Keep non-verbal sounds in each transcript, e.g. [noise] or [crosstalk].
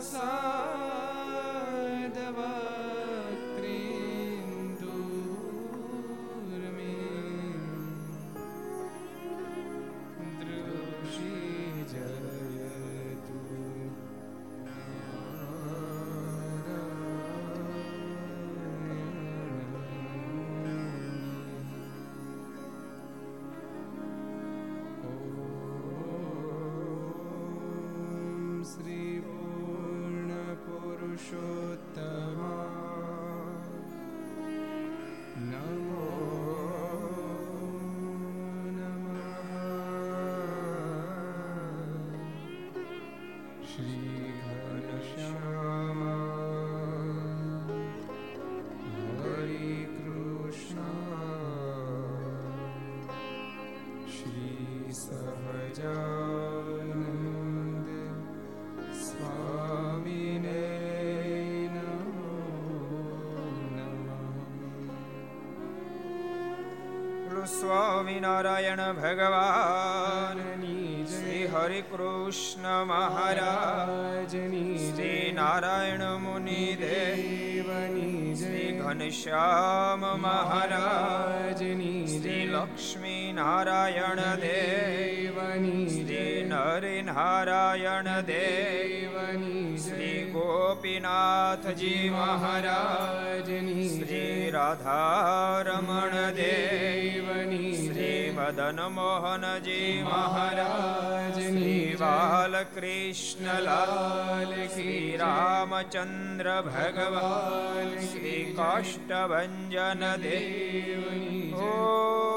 sun. Swaminarayan ભગવાનની શ્રી હરે કૃષ્ણ મહારાજની શ્રી નારાયણ મુનિ દેવની શ્રી ઘનશ્યામ મહારાજની શ્રી લક્ષ્મી નારાયણ દેવની શ્રી નરે નારાયણ દેવની શ્રી ગોપીનાથજી મહારાજની રાધારમણ દેવની શ્રી મદન મોહનજી મહારાજ બાલકૃષ્ણલાલ બાલકૃષ્ણ શ્રી ભગવાન શ્રી દેવની ઓ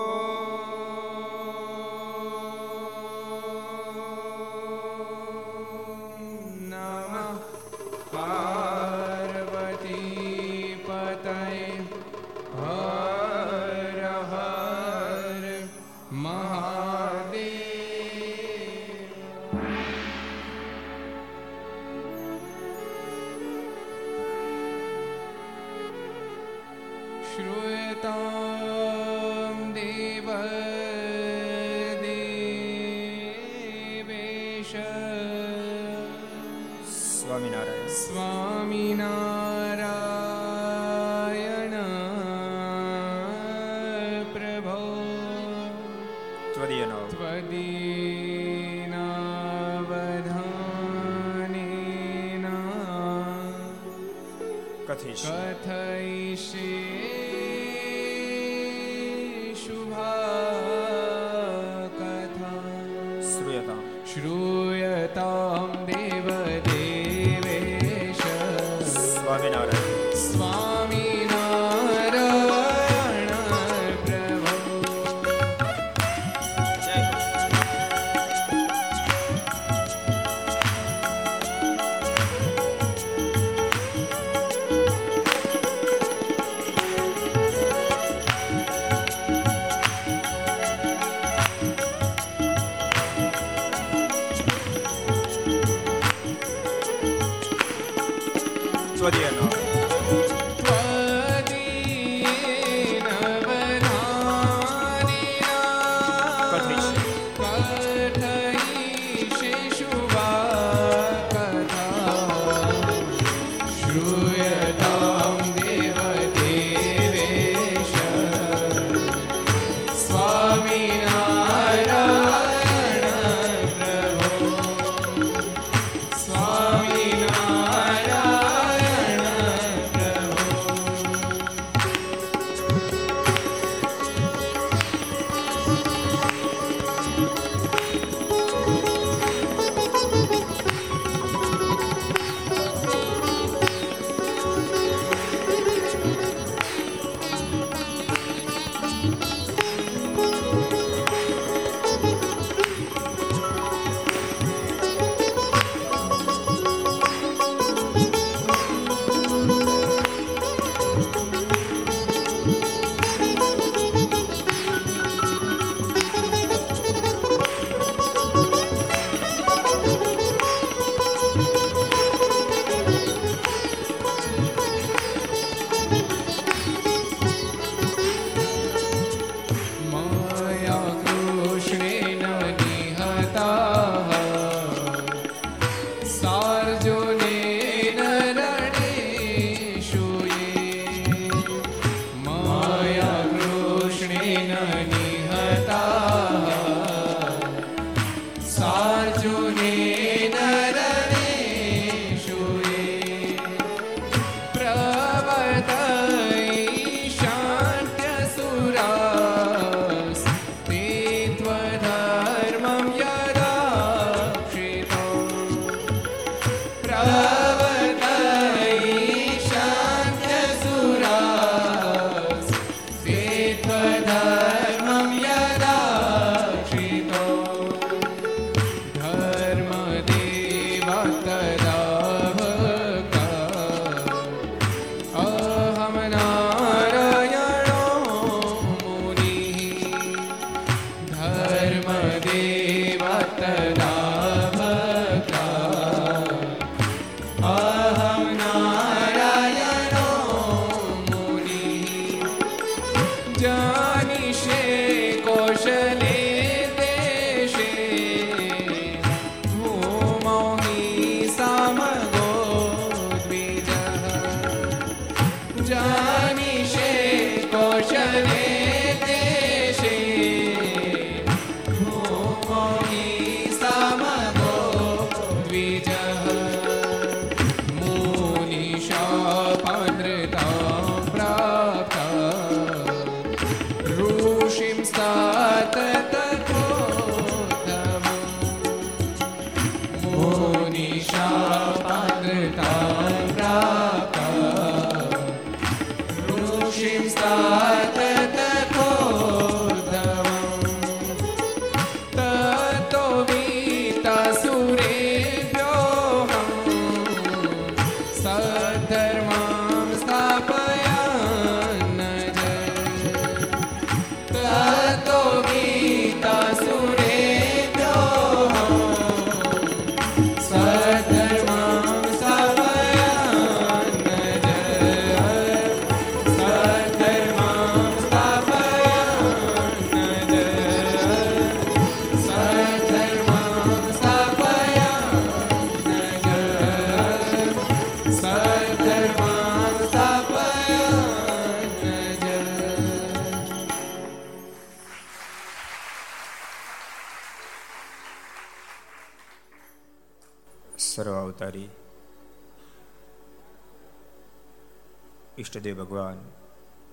ઈષ્ટદેવ ભગવાન,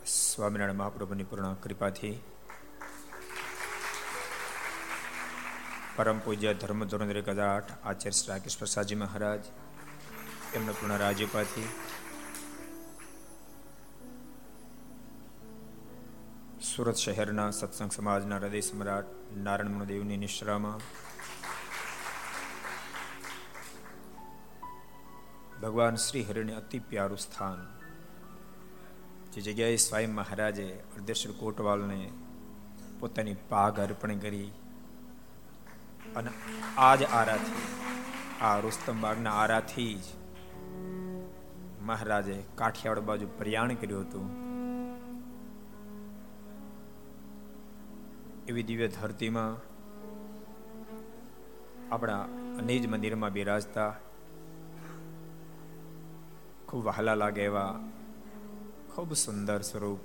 સ્વામિનારાયણ મહાપ્રભુની પૂર્ણ કૃપાથી પરમ પૂજ્ય ધર્મ ધોરણ એક હજાર આચાર્ય શ્રી રાકેશ પ્રસાદજી મહારાજ, એમના પૂર્ણ રાજ્યપાથી સુરત શહેરના સત્સંગ સમાજના હૃદય સમ્રાટ નારાયણ મહાદેવની નિશ્રામાં ભગવાન શ્રી હરિને અતિ પ્યારું સ્થાન જે જગ્યાએ સ્વયં મહારાજે અર્ધેશ્વર કોટવાલને પોતાની પાગ અર્પણ કરી અને આજ આરાથી, આ રુસ્તમ બાગના આરાથી જ મહારાજે કાઠિયાવાડ બાજુ પ્રયાણ કર્યું હતું. એવી દિવ્ય ધરતીમાં આપણા અનેજ મંદિરમાં બિરાજતા ખૂબ વહાલા લાગે એવા ખૂબ સુંદર સ્વરૂપ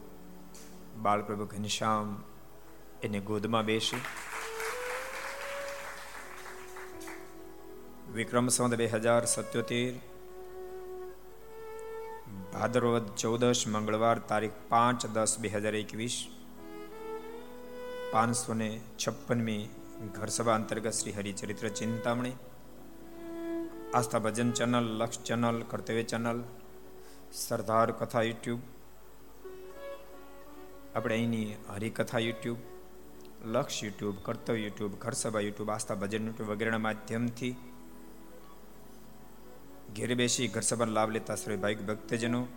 બાળપ્રભુ ઘનશ્યામ એને ગોદમાં બેસી વિક્રમ સંત બે હજાર સત્યોતેર, ભાદરવદ ચૌદશ મંગળવાર તારીખ પાંચ દસ બે હજાર એકવીસ પાંચસો ને છપ્પનમી ઘરસભા અંતર્ગત Shri Haricharitra Chintamani, Aastha Bhajan channel, Laksh channel, Kartavya channel, Sardar Katha YouTube આપણે અહીંની Harikatha YouTube, Laksh YouTube Kartav YouTube, Gharsabha YouTube, Aastha Bhajan YouTube વગેરેના માધ્યમથી ઘેર બેસી ઘરસભાનો લાભ લેતા શ્રી ભાઈ ભક્તજનો.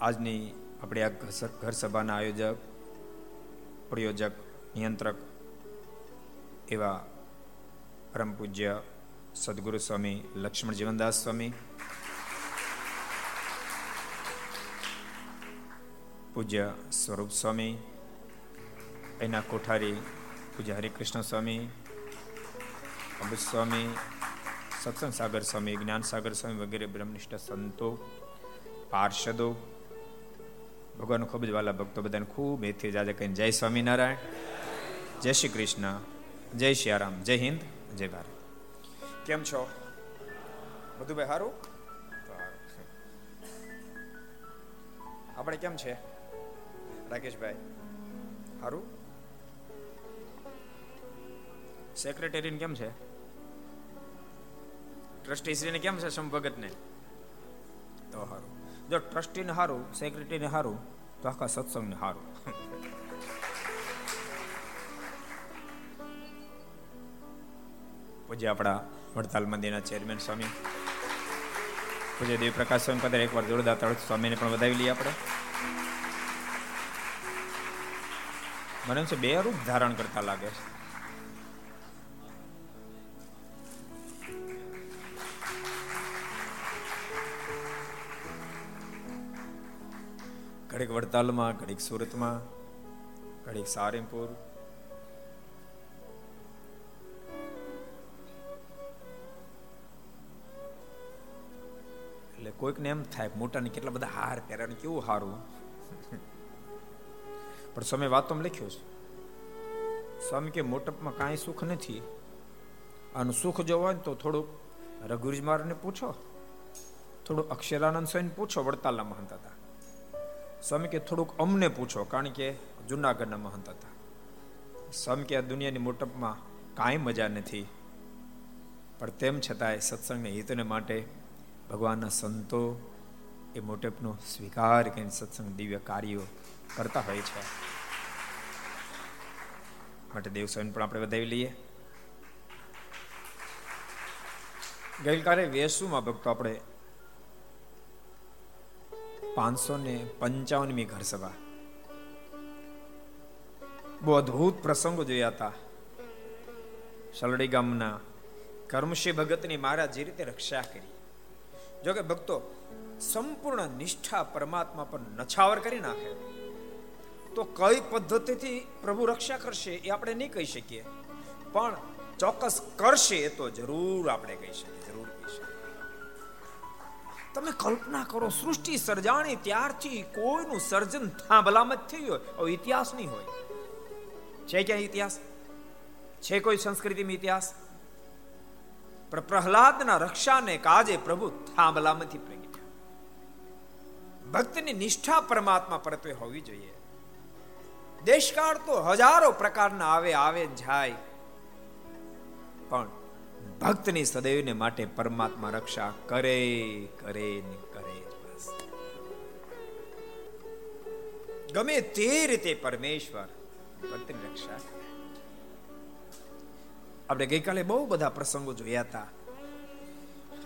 આજની આપણે આ ઘર સભાના આયોજક, પ્રયોજક, નિયંત્રક એવા પરમ પૂજ્ય સદગુરુ સ્વામી લક્ષ્મણ જીવનદાસ સ્વામી પૂજ્ય સ્વરૂપ સ્વામી, એના કોઠારી પૂજ્ય હરિકૃષ્ણ સ્વામી, અમૃત સ્વામી, સત્સંગ સાગર સ્વામી, જ્ઞાન સાગર સ્વામી વગેરે બ્રહ્મનિષ્ઠ સંતો, પાર્ષદો ભગવાન ખૂબ જ વાલા ભક્તો બધાને ખૂબ એથી જાજે કહીને જય સ્વામિનારાયણ, જય શ્રી કૃષ્ણ, જય શ્રી આરામ જય હિન્દ, જય ભારત. કેમ છો? બધું ભાઈ સારું. આપણે કેમ છે? રાકેશભાઈ સારું સેક્રેટરી કેમ છે? ટ્રસ્ટી શ્રીને કેમ છે સંભગતને તો સારું જો ટ્રસ્ટીને સારું સેક્રેટરીને સારું તો આખા સત્સંગને સારું પૂજ્ય આપણા વડતાલ મંદિરના ચેરમેન સ્વામી. પૂજ્ય દેવ પ્રકાશ સ્વામી પધારે એકવાર જોરદાર સ્વામીને પણ વધાવી લઈએ આપણે. મને એમ છે, બે રૂપ ધારણ કરતા લાગે છે. ઘડીક વડતાલમાં, ઘડીક સુરતમાં, ઘડીક સારેમપુર. એટલે કોઈકને એમ થાય મોટાને કેટલા બધા હાર પહેરાને કેવું સારું પણ સ્વામી વાતોમાં લખ્યું છે. સ્વામી કે મોટપમાં કાંઈ સુખ નથી. આનું સુખ જો હોય ને તો થોડુંક રઘુજી મારને પૂછો. થોડું અક્ષરાનંદ સ્વામીને પૂછો, વડતાલના મહંત હતા. સ્વામી કે થોડુંક અમને પૂછો, કારણ કે જુનાગઢના મહંત હતા. સ્વામી કે આ દુનિયાની મોટપમાં કાંઈ મજા નથી. પણ તેમ છતાંય સત્સંગને હિતને માટે ભગવાનના સંતો એ મોટેપનો સ્વીકાર કરીને સત્સંગ દિવ્ય કાર્યો કરતા હોય છે. માટે દેવ સ્વામી પણ આપણે વધાવી લઈએ. ગઈકાલે વેસુમાં ભક્તો આપણે પાંચસો ને પંચાવનમી ઘર સભા. બહુ અદભુત પ્રસંગો જોયા હતા. સલડી ગામના કર્મશી ભગતની મહારાજ જે રીતે રક્ષા કરી. જોકે ભક્તો સંપૂર્ણ નિષ્ઠા પરમાત્મા પર નછાવર કરી નાખે. તો કઈ પદ્ધતિથી પ્રભુ રક્ષા કરશે એ આપણે નહીં કહી શકીએ. પણ ચોક્કસ કરશે તો જરૂર આપણે કહી શકીએ, જરૂર કહી શકીએ. તમે કલ્પના કરો, સૃષ્ટિ સર્જાણી ત્યારથી કોઈનું સર્જન થાંભલામાં થયું હોય. ઇતિહાસ નહીં હોય. છે ક્યાં ઇતિહાસ? છે કોઈ સંસ્કૃતિમાં ઇતિહાસ? પ્રહલાદના રક્ષાને કાજે પ્રભુ થાંભલામાંથી પ્રગટ્યા ભક્તની નિષ્ઠા પરમાત્મા પરત્વે હોવી જોઈએ. દેશકાળ તો હજારો પ્રકારના આવે આવે જાય. પણ ભક્તની સદૈવને માટે પરમાત્મા રક્ષા કરે કરે ને કરે બસ. ગમે તે રીતે પરમેશ્વર ભક્તની રક્ષા આપણે ગઈકાલે બહુ બધા પ્રસંગો જોયા હતા.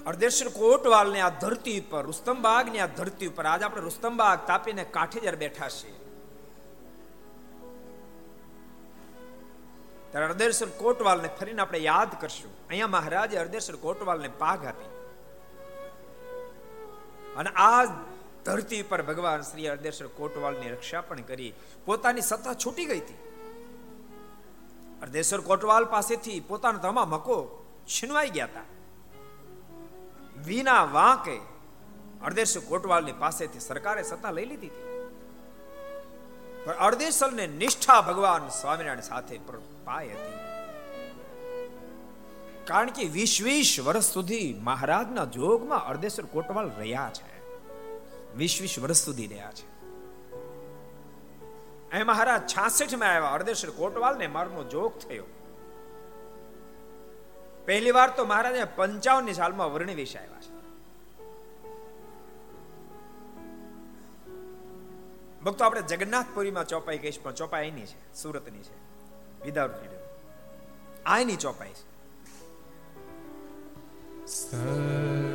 અર્ધેશ્વર કોટવાલ ને આ ધરતી પર રુસ્તમબાગની આ ધરતી ઉપર, આજે આપણે રુસ્તમબાગ તાપીને કાંઠે જ્યારે બેઠા છીએ. ત્યારે અર્ધેશ્વર કોટવાલ ને ફરીને આપણે યાદ કરશું. અહીંયા મહારાજે અર્ધેશ્વર કોટવાલ ને પાઘ આપી. અને આ ધરતી પર ભગવાન શ્રી અર્ધેશ્વર કોટવાલની રક્ષા પણ કરી. પોતાની સત્તા છૂટી ગઈ હતી. અર્ધેશ્વર કોટવાલ પાસેથી પોતાનો તમામ હકો છીનવાઈ ગયા હતા. વિના વાંકે અર્ધેશ્વર કોટવાલની પાસેથી સરકારે સત્તા લઈ લીધી હતી. પણ અર્ધેશ્વરને નિષ્ઠા ભગવાન સ્વામિનારાયણ સાથે પાય હતી કારણ કે વીસ વીસ વર્ષ સુધી મહારાજના જોગમાં અર્ધેશ્વર કોટવાલ રહ્યા છે. વીસ વીસ વર્ષ સુધી રહ્યા છે. અહીં મહારાજ છાસઠમાં આવ્યા. અર્ધેશ્વર કોટવાલ ને મારનો જોગ થયો. પહેલી વાર તો મહારાજે પંચાવનની સાલમાં વર્ણિ વિશે આવ્યા છે. ભક્તો, આપણે જગન્નાથપુરીમાં ચોપાઈ કહીશ, પણ ચોપાઈ એની છે, સુરતની છે. ફ્રીડમ આની ચોપાઈ છે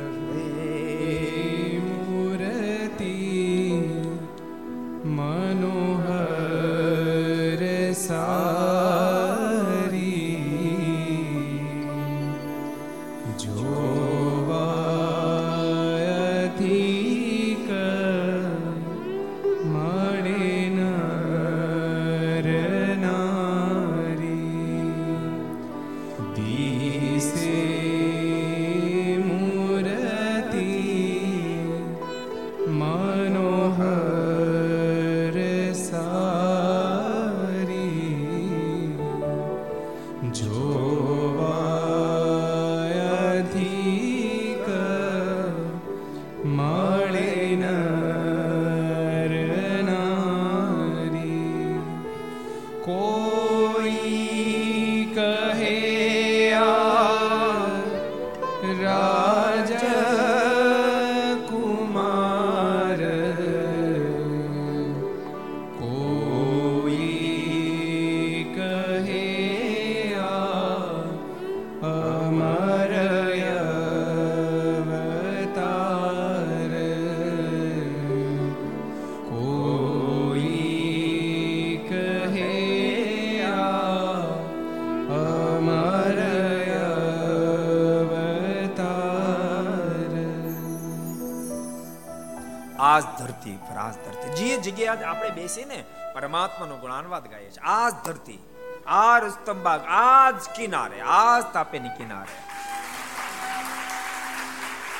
જ કિનારે આ જ તાપેની કિનારે.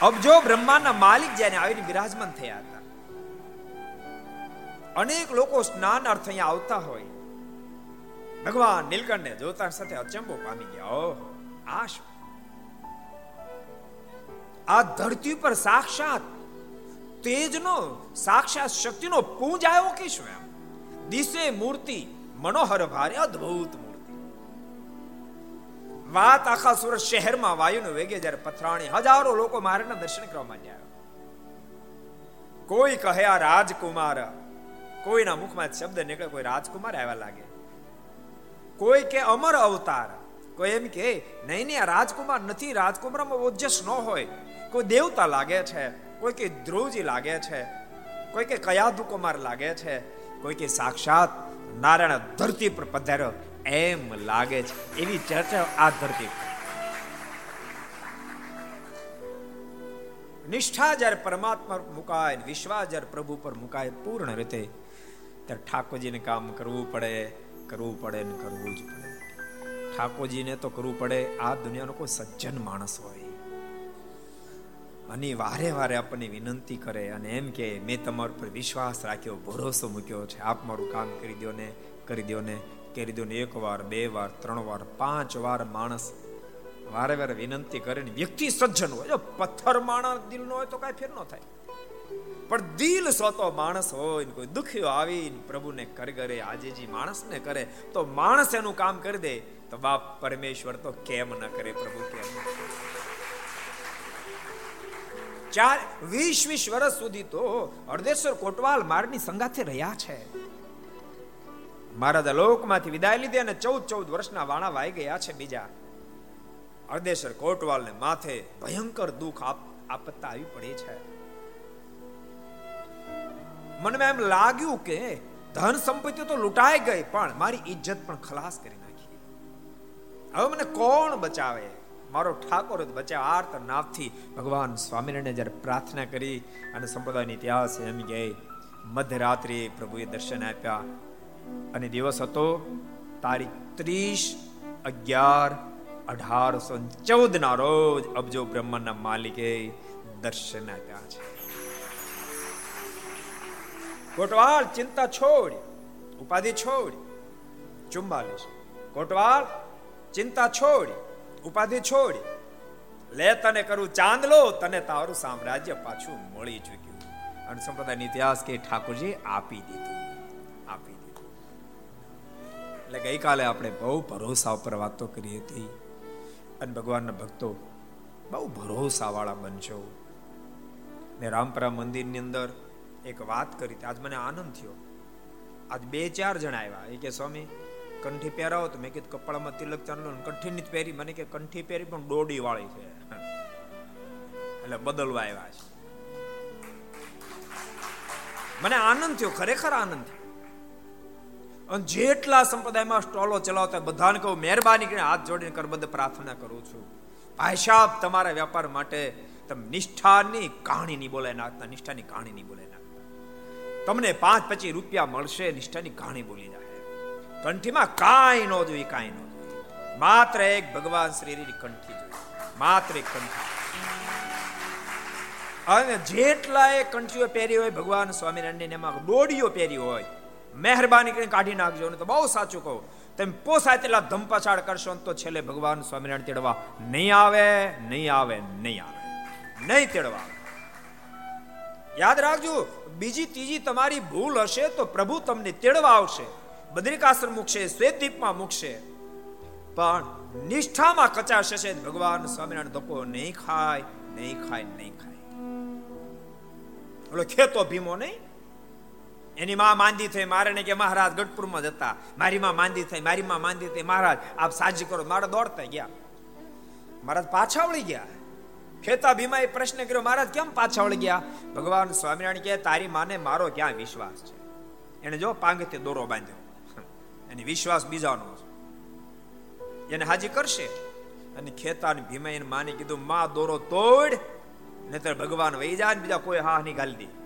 અબજો બ્રહ્માના માલિક જ્યારે આવીને બિરાજમાન થયા હતા, અનેક લોકો સ્નાન અર્થ અહીંયા આવતા હોય. ભગવાન નીલકંઠને જોતા સાથે અચંબો પામી ગયા. ઓહ, આ શું? આ ધરતી પર સાક્ષાત તેજનો, સાક્ષાત શક્તિનો પૂંજ આવ્યો કે શું એમ? દિશે મૂર્તિ, મનોહર, ભારે અદ્ભુત મૂર્તિ. વાત આખા સુરત શહેરમાં વાયુનો વેગે જ્યારે પથરાણી હજારો લોકો મહારાજના દર્શન કરવા માંડ્યા. કોઈ કહે આ રાજકુમાર, કોઈના મુખમાં શબ્દ નીકળે, કોઈ રાજકુમાર આવ્યા લાગે. કોઈ કે અમર અવતાર, કોઈ એમ કે, નહીં નહીં, આ રાજકુમાર નથી, રાજકુમારમાં ઓજસ ન હોય. કોઈ દેવતા લાગે છે, કોઈ કે ધ્રુવજી લાગે છે, કોઈ કે કયાદુકુમાર લાગે છે, કોઈ કે સાક્ષાત નારાયણ ધરતી પર પધાર્યો. એમ લાગે છે. એવી ચર્ચા આ ધરતી નિષ્ઠા જ્યારે પરમાત્મા મુકાય વિશ્વાસ જ્યારે પ્રભુ પર મુકાય પૂર્ણ રીતે, ત્યારે ઠાકોરજીને કામ કરવું પડે કરવું પડે ને કરવું જ પડે. ઠાકોરજીને તો કરવું પડે, આ દુનિયાનો કોઈ સજ્જન માણસ હોય. અને વારે વારે આપણને વિનંતી કરે અને એમ કે, મેં તમારા પર વિશ્વાસ રાખ્યો, ભરોસો મૂક્યો છે. આપ મારું કામ કરી દો ને, કરી દો ને કરી દો એક વાર, બે વાર, ત્રણ વાર, પાંચ વાર માણસ વારે વારે વિનંતી કરે ને વ્યક્તિ સજ્જન હોય. પથ્થર માણસ દિલ નો હોય તો કઈ ફેર ન થાય. પણ દિલ સોતો માણસ હોય ને કોઈ દુખ્યો આવીને પ્રભુને કર કરે આજેજી માણસને કરે તો માણસ એનું કામ કરી દે. તો બાપ પરમેશ્વર તો કેમ ન કરે પ્રભુ, કેમ ચાર, વીસ વીસ વર્ષ સુધી તો અર્ધેશ્વર કોટવાલ મારની સંગાથે રહ્યા છે. મહારાજા લોકમાંથી વિદાય લીધી અને ચૌદ ચૌદ વર્ષના વાણા વાઈ ગયા છે બીજા. હરદેશ્વર કોટવાલને માથે ભયંકર દુઃખ આપતા આવી પડી છે. મને એમ લાગ્યું કે ધન સંપત્તિ તો લૂંટાઈ ગઈ, પણ મારી ઇજ્જત પણ ખલાસ કરી નાખી. હવે મને કોણ બચાવે? મારો ઠાકોર બચાવ આર્ત નાથથી ભગવાન સ્વામિનારાયણ જ્યારે પ્રાર્થના કરી અને સંપ્રદાયનો ઇતિહાસ એમ કે મધ્યરાત્રિ પ્રભુએ દર્શન આપ્યા. અને દિવસ હતો તારીખ ત્રીસ અગિયાર અઢારસો ચૌદ ના રોજ અબજો બ્રહ્માંડના માલિકે દર્શન આપ્યા છે. કોટવાળ ચિંતા છોડ, ઉપાધિ છોડ ચુમ્બાલીસ કોટવાળ ચિંતા છોડ, ઉપાધિ છોડ. લે તને કરું ચાંદલો તને તારું સામ્રાજ્ય પાછું મળી ચૂક્યું. અને સંપ્રદાયનો ઇતિહાસ કે ઠાકોરજી આપી દીધું. એટલે ગઈકાલે આપણે બહુ ભરોસા ઉપર વાતો કરી હતી. અને ભગવાનના ભક્તો બહુ ભરોસાવાળા બનશો ને રામપરા મંદિરની અંદર એક વાત કરી આજ મને આનંદ થયો. આજ બે ચાર જણા આવ્યા. એ કે, સ્વામી, કંઠી પહેરાવો. તો મેં કીધું કપડામાં તિલક ચાંદલો કંઠી જ પહેરી. મને કે, કંઠી પહેરી, પણ દોડી વાળી છે. એટલે બદલવા આવ્યા છે. મને આનંદ થયો. ખરેખર આનંદ થયો. અને જેટલા સંપ્રદાયમાં સ્ટોલો ચલાવતા બધાને કહું, મહેરબાની કરીને હાથ જોડીને કરબદ્ધ પ્રાર્થના કરું છું. ભાઈ સાહેબ તમારા વેપાર માટે તમે નિષ્ઠાની કહાણી નહીં બોલાય નાખતા, નિષ્ઠાની કહાણી નહીં બોલાય નાખતા. તમને પાંચ પચીસ રૂપિયા મળશે, નિષ્ઠાની કહાણી બોલી જાય. કંઠીમાં કાંઈ ન જોઈએ, કાંઈ ન જોઈએ. માત્ર એક ભગવાન શ્રીની કંઠી જોઈએ. માત્ર એક કંઠી. અને જેટલા એ કંઠીઓ પહેરી હોય, ભગવાન સ્વામિનારાયણ એમાં દોડીઓ પહેરી હોય મહેરબાની કરીને કાઢી નાખજો. ને તો બહુ સાચું કહું. તમે પોસાય તેટલા ધમપછાડ કરશો તો છેલ્લે ભગવાન સ્વામિનારાયણ તેડવા નહીં આવે નહીં આવે નહીં આવે. નહીં તેડવા યાદ રાખજો, બીજી ત્રીજી તમારી ભૂલ હશે તો પ્રભુ તમને તેડવા આવશે. બદ્રિકાશ્રમ મૂકશે, શ્વેતદીપમાં મૂકશે. પણ નિષ્ઠામાં કચાશ હશે ભગવાન સ્વામિનારાયણ ધક્કો નહીં ખાય નહીં ખાય નહીં ખાય. ઓલો ખેતો ભીમો નહીં? એની માં માંદી થઈ, મારે કે મહારાજ ગઢપુરમાં જતા મારી માં માંદી થઈ, મારી માં માંદી થઈ. મહારાજ, આપ સાજી કરો. મારા દોડતા ગયા. મહારાજ પાછા વળી ગયા. ખેતા ભીમાએ પ્રશ્ન કર્યો, મહારાજ, કેમ પાછા વળી ગયા? ભગવાન સ્વામિનારાયણ કહે, તારી માને મારો ક્યાં વિશ્વાસ છે? એને જો પાંગથી દોરો બાંધ્યો. એની વિશ્વાસ બીજાનો એને હાજી કરશે. અને ખેતા ભીમાએ માને કીધું, માં દોરો તોડ, નહીતર ભગવાન વહી જાય બીજા કોઈ હા નહીં ગાલી દે.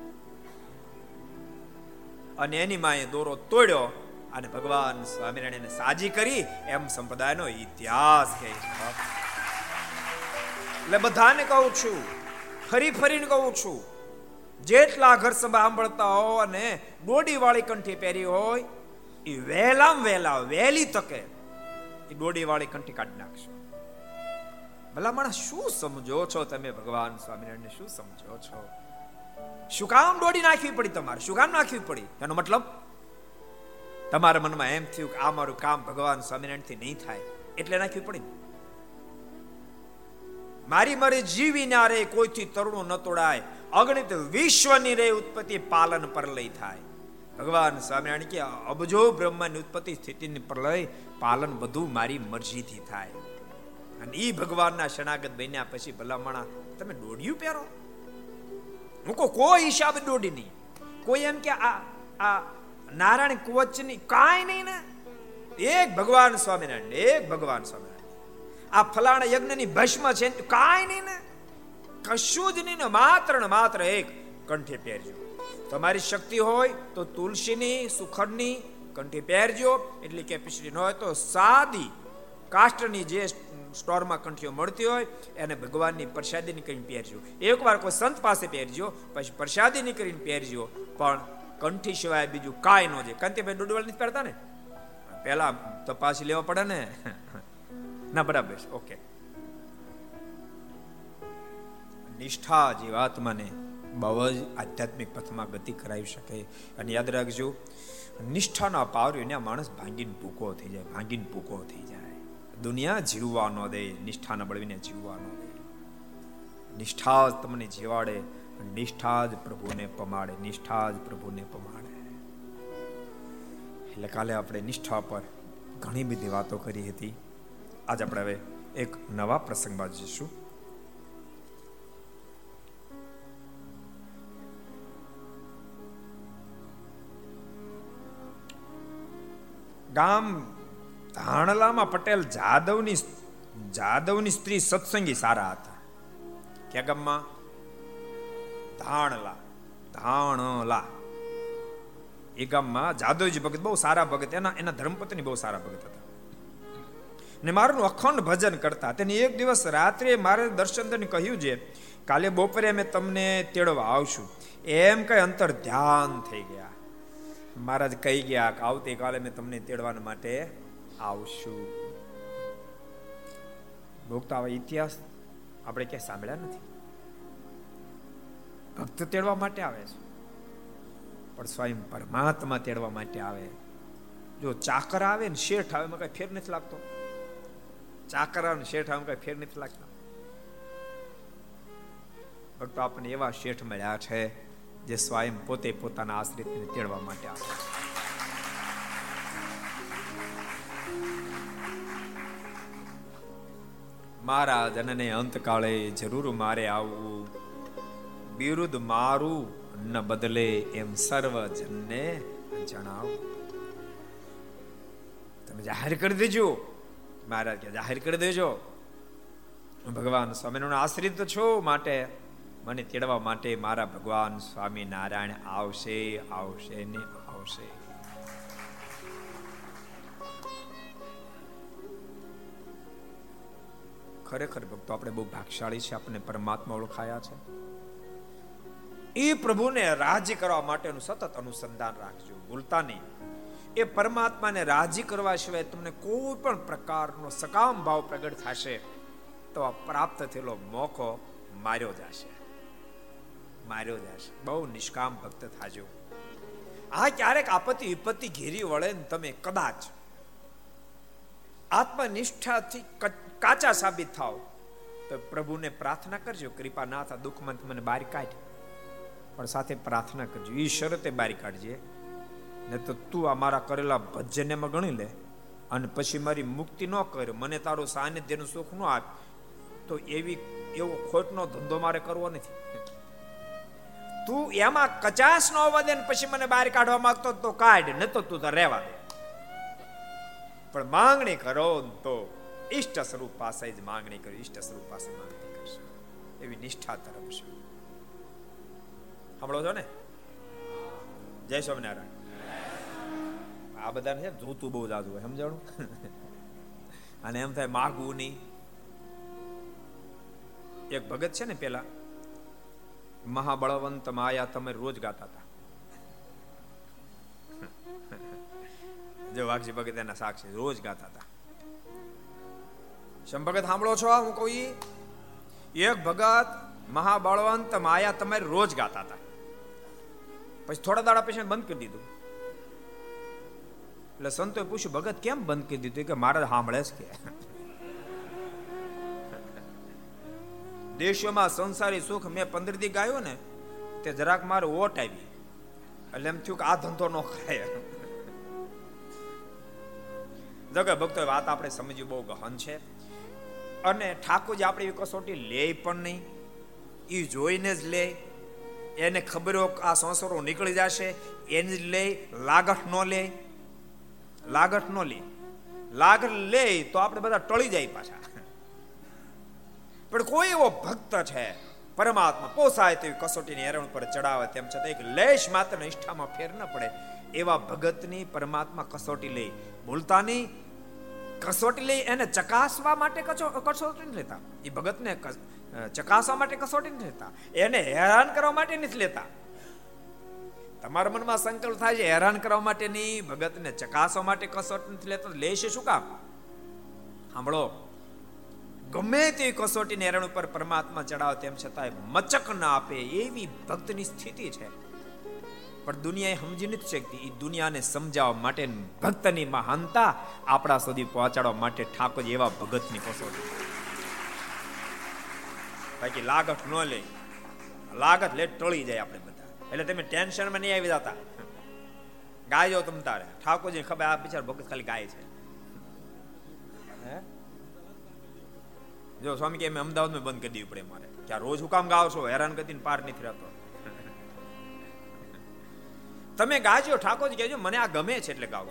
અને એની માએ દોરો તોડ્યો અને ભગવાન સ્વામિનારાયણ સાજી કરી એમ સંપ્રદાયનો ઇતિહાસ કહે છે. એટલે બધાને કહું છું, ફરી ફરીને કહું છું, જેટલા ઘર સાંભળતા હો અને દોડી વાળી કંઠી પહેરી હોય, એ વહેલામ વહેલા, વહેલી તકે એ દોડી વાળી કંઠી કાઢી નાખશો ભલા શું સમજો છો તમે, ભગવાન સ્વામિનારાયણને શું સમજો છો? શું કામ દોડી નાખવી પડી તમારે? શું કામ નાખવી પડી? એનો મતલબ, તમારા મનમાં એમ થયું કે આ મારું કામ ભગવાન સ્વામિનારાયણથી નહીં થાય, એટલે નાખવી પડી મારી મારી જીવી ના રે, કોઈથી તરુણું ન તોડાય. અગણિત વિશ્વની રે ઉત્પત્તિ પાલન પર લઈ થાય. ભગવાન સ્વામિનારાયણ કે, અબજો બ્રહ્માની ઉત્પત્તિ સ્થિતિની પ્રલય પાલન બધું મારી મરજીથી થાય. અને ઈ ભગવાનના શરણાગત બન્યા પછી ભલામણા, તમે દોડ્યું પહેરો હું કોઈ હિસાબ દોડી નહીં. કોઈ એમ કે આ આ નારાયણ કોચની કાંઈ નહીં ને. એક ભગવાન સ્વામિનારાયણ, એક ભગવાન સ્વામિનારાયણ. આ ફલાણા યજ્ઞની ભસ્મ છે કાંઈ નહીં ને. કશું જ નહીં ને, માત્ર ને માત્ર એક કંઠે પહેરજો. તમારી શક્તિ હોય તો તુલસીની, સુખડની કંઠી પહેરજો. એટલે કે પિછલી ન હોય તો સાદી, કાષ્ટની જે સ્ટોરમાં કંઠીઓ મળતી હોય, એને ભગવાનની પ્રસાદીની કરીને પહેરજો. એકવાર કોઈ સંત પાસે પહેરજો, પછી પ્રસાદી કરીને પહેરજો, પણ કંઠી સિવાય બીજું કાંઈ ન જાય કાંતિભાઈ ડોડવાળ નથી પહેરતા ને? પહેલા તપાસ લેવા પડે ને? ના, બરાબર ઓકે. નિષ્ઠા જીવાત્માને બહુ જ આધ્યાત્મિક પથમાં ગતિ કરાવી શકે. અને યાદ રાખજો, નિષ્ઠાના પાવર માણસ ભાંગીને ભૂકો થઈ જાય, ભાંગીને ભૂકો થઈ જાય. દુનિયા જીવવા ન દે ન બળવીને જીવવા ન દે. નિષ્ઠા જ તમને જીવાડે નિષ્ઠા જ પ્રભુને પમાડે, નિષ્ઠા જ પ્રભુને પમાડે. એટલે કાલે આપણે નિષ્ઠા પર ઘણી બધી વાતો કરી હતી. આજ આપણે હવે એક નવા પ્રસંગ બાજુ જઈશું. ગામ ધાણલામાં પટેલ જાદવની જાદવની સ્ત્રી સત્સંગી સારા હતા. ક્યાં ગામમાં? ધાણલા ધાણલા એ ગામમાં જાદવજી ભગત બહુ સારા ભગત, એના એના ધર્મપત્ની બહુ સારા ભગત હતા. ને મારું અખંડ ભજન કરતા, તેને એક દિવસ રાત્રે મારે દર્શનને કહ્યું છે, કાલે બપોરે અમે તમને તેડવા આવશું. એમ કઈ અંતર ધ્યાન થઈ ગયા. મહારાજ કહી ગયા કે આવતીકાલે મેં તમને તેડવા માટે આવશું. ભોગતા આવા ઇતિહાસ આપણે ક્યાંય સાંભળ્યા નથી. ભક્ત તેડવા માટે આવે છે. પણ સ્વયં પરમાત્મા તેડવા માટે આવે. જો ચાકર આવે ને શેઠ આવે એમાં કઈ ફેર નથી લાગતો. ચાકર આવે ને શેઠ આવે કઈ ફેર નથી લાગતો. ભક્તો આપણને એવા શેઠ મળ્યા છે જે સ્વયં પોતે પોતાના આશ્રિતને તેડવા માટે આવે. મારા જનને અંતકાળે જરૂર મારે આવવું. બિરુદ મારું ન બદલે એમ સર્વજનને જણાવ. તમે જાહેર કરી દેજો. મહારાજ કે જાહેર કરી દેજો. ભગવાન સ્વામિનારાયણ આશ્રિત છો માટે, મને તેડવા માટે મારા ભગવાન સ્વામી નારાયણ આવશે આવશે ને આવશે. ખરેખર ભક્તો, આપણે બહુ ભાગશાળી છે આપણે પરમાત્મા ઓળખાયા છે. એ પ્રભુને રાજી કરવા માટેનું સતત અનુસંધાન રાખજો, ભૂલતા નહીં. એ પરમાત્માને રાજી કરવા સિવાય તમને કોઈ પણ પ્રકારનો સકામ ભાવ પ્રગટ થશે, તો આ પ્રાપ્ત થયેલો મોકો માર્યો જશે. માર્યો જશે. બહુ નિષ્કામ ભક્ત થાજો. આ ક્યારેક આપત્તિ, વિપત્તિ ઘેરી વળે ને તમે કદાચ આત્મનિષ્ઠાથી કાચા સાબિત થાવ તો પ્રભુને પ્રાર્થના કરજો કૃપા ના થા દુઃખમાં મને બહાર કાઢ. પણ સાથે પ્રાર્થના કરજો એ શરતે બહાર કાઢજે. ને તો તું આ મારા કરેલા ભજન્યમાં ગણી લે અને પછી મારી મુક્તિ ન કર, મને તારું સાનિધ્યનું સુખ ન આપ. તો એવી, એવો ખોટનો ધંધો મારે કરવો નથી. તું એમાં કચાસ ન હોવા ને પછી મને બહાર કાઢવા માંગતો તો કાઢ ન તો તું તો રહેવા દે. પણ માંગણી કરો તો ઈષ્ટ સ્વરૂપ પાસે જ માંગણી કરી, ઈષ્ટ સ્વરૂપ પાસે માંગણી કરશે. એવી નિષ્ઠા તરફ છે. સાંભળો છો ને? જય સ્વામિનારાયણ. આ બધાને છે જોતું બહુ જાજુ હોય, સમજાણું? [laughs] અને એમ થાય માગવું નહીં. એક ભગત છે ને પેલા, મહાબળવંત માયા તમે રોજ ગાતા હતા. [laughs] જો વાઘજી ભગત એના સાક્ષી રોજ ગાતા હતા. શમ ભગત સાંભળો છો હું કહું એક ભગત મહાબળવંત માયા તમારી રોજ ગાતા હતા. પછી થોડા દાડા પછી બંધ કરી દીધું. એટલે સંતોએ પૂછ્યું, ભગત, કેમ બંધ કરી દીધું? કે, મારે સાંભળે છે કે. દેશોમાં સંસારી સુખ મેં પંદર દી ગાયો ને, તે જરાક મારે ઓટ આવી. એટલે એમ થયું કે આ ધંધો ન કરાય જગત ભક્તો વાત આપણે સમજવી બહુ ગહન છે. અને ઠાકોરજી આપણી કસોટી લે પણ નહીં. એ જોઈને જ લે. એને ખબર આ સંસારો નીકળી જશે, એને જ લે. લાગઠ ન લે. લાગઠ ન લે. લાગઠ લે તો આપણે બધા ટળી જાય પાછા. પણ કોઈ એવો ભક્ત છે, પરમાત્મા પોસાય તેવી કસોટીની હેરણ પર ચડાવે તેમ છતાં એક લેશ માત્ર નિષ્ઠામાં ફેર ન પડે. એવા ભગતની પરમાત્મા કસોટી લઈ ભૂલતા નહીં કસોટી લઈ એને ચકાસવા માટે કસોટી નથી લેતા. એ ભગતને ચકાસવા માટે કસોટી નથી લેતા. એને હેરાન કરવા માટે નથી લેતા. તમારા મનમાં સંકલ્પ થાય છે, હેરાન કરવા માટે નહીં, ભગતને ચકાસવા માટે કસોટી નથી લેતો લેશે શું કામ? સાંભળો. ગમે તે કસોટીને હેરાન ઉપર પરમાત્મા ચડાવે, તેમ છતાંય મચક ના આપે એવી ભક્તની સ્થિતિ છે. પણ દુનિયા સમજી નથી શકતી. એ દુનિયાને સમજાવવા માટે ભક્તની મહાનતા આપણા સુધી પહોંચાડવા માટે ઠાકોર એવા ભગતની કસોટી બાકી લાગત ન લે. લાગત લે ટળી જાય આપણે બધા. એટલે તમે ટેન્શનમાં નહીં આવી જતા. ગાયો તમ તારે. ઠાકોરજી ખબર આ બિચાર ભગત ખાલી ગાય છે. જો સ્વામી કે અમે અમદાવાદમાં બંધ કરી દેવી પડે મારે. ક્યાં રોજ હું કામ ગાવ છો હેરાન કરીને પાર નથી રહેતો. તમે ગાજો, ઠાકોરજી કહેજો, મને આ ગમે છે એટલે ગાવ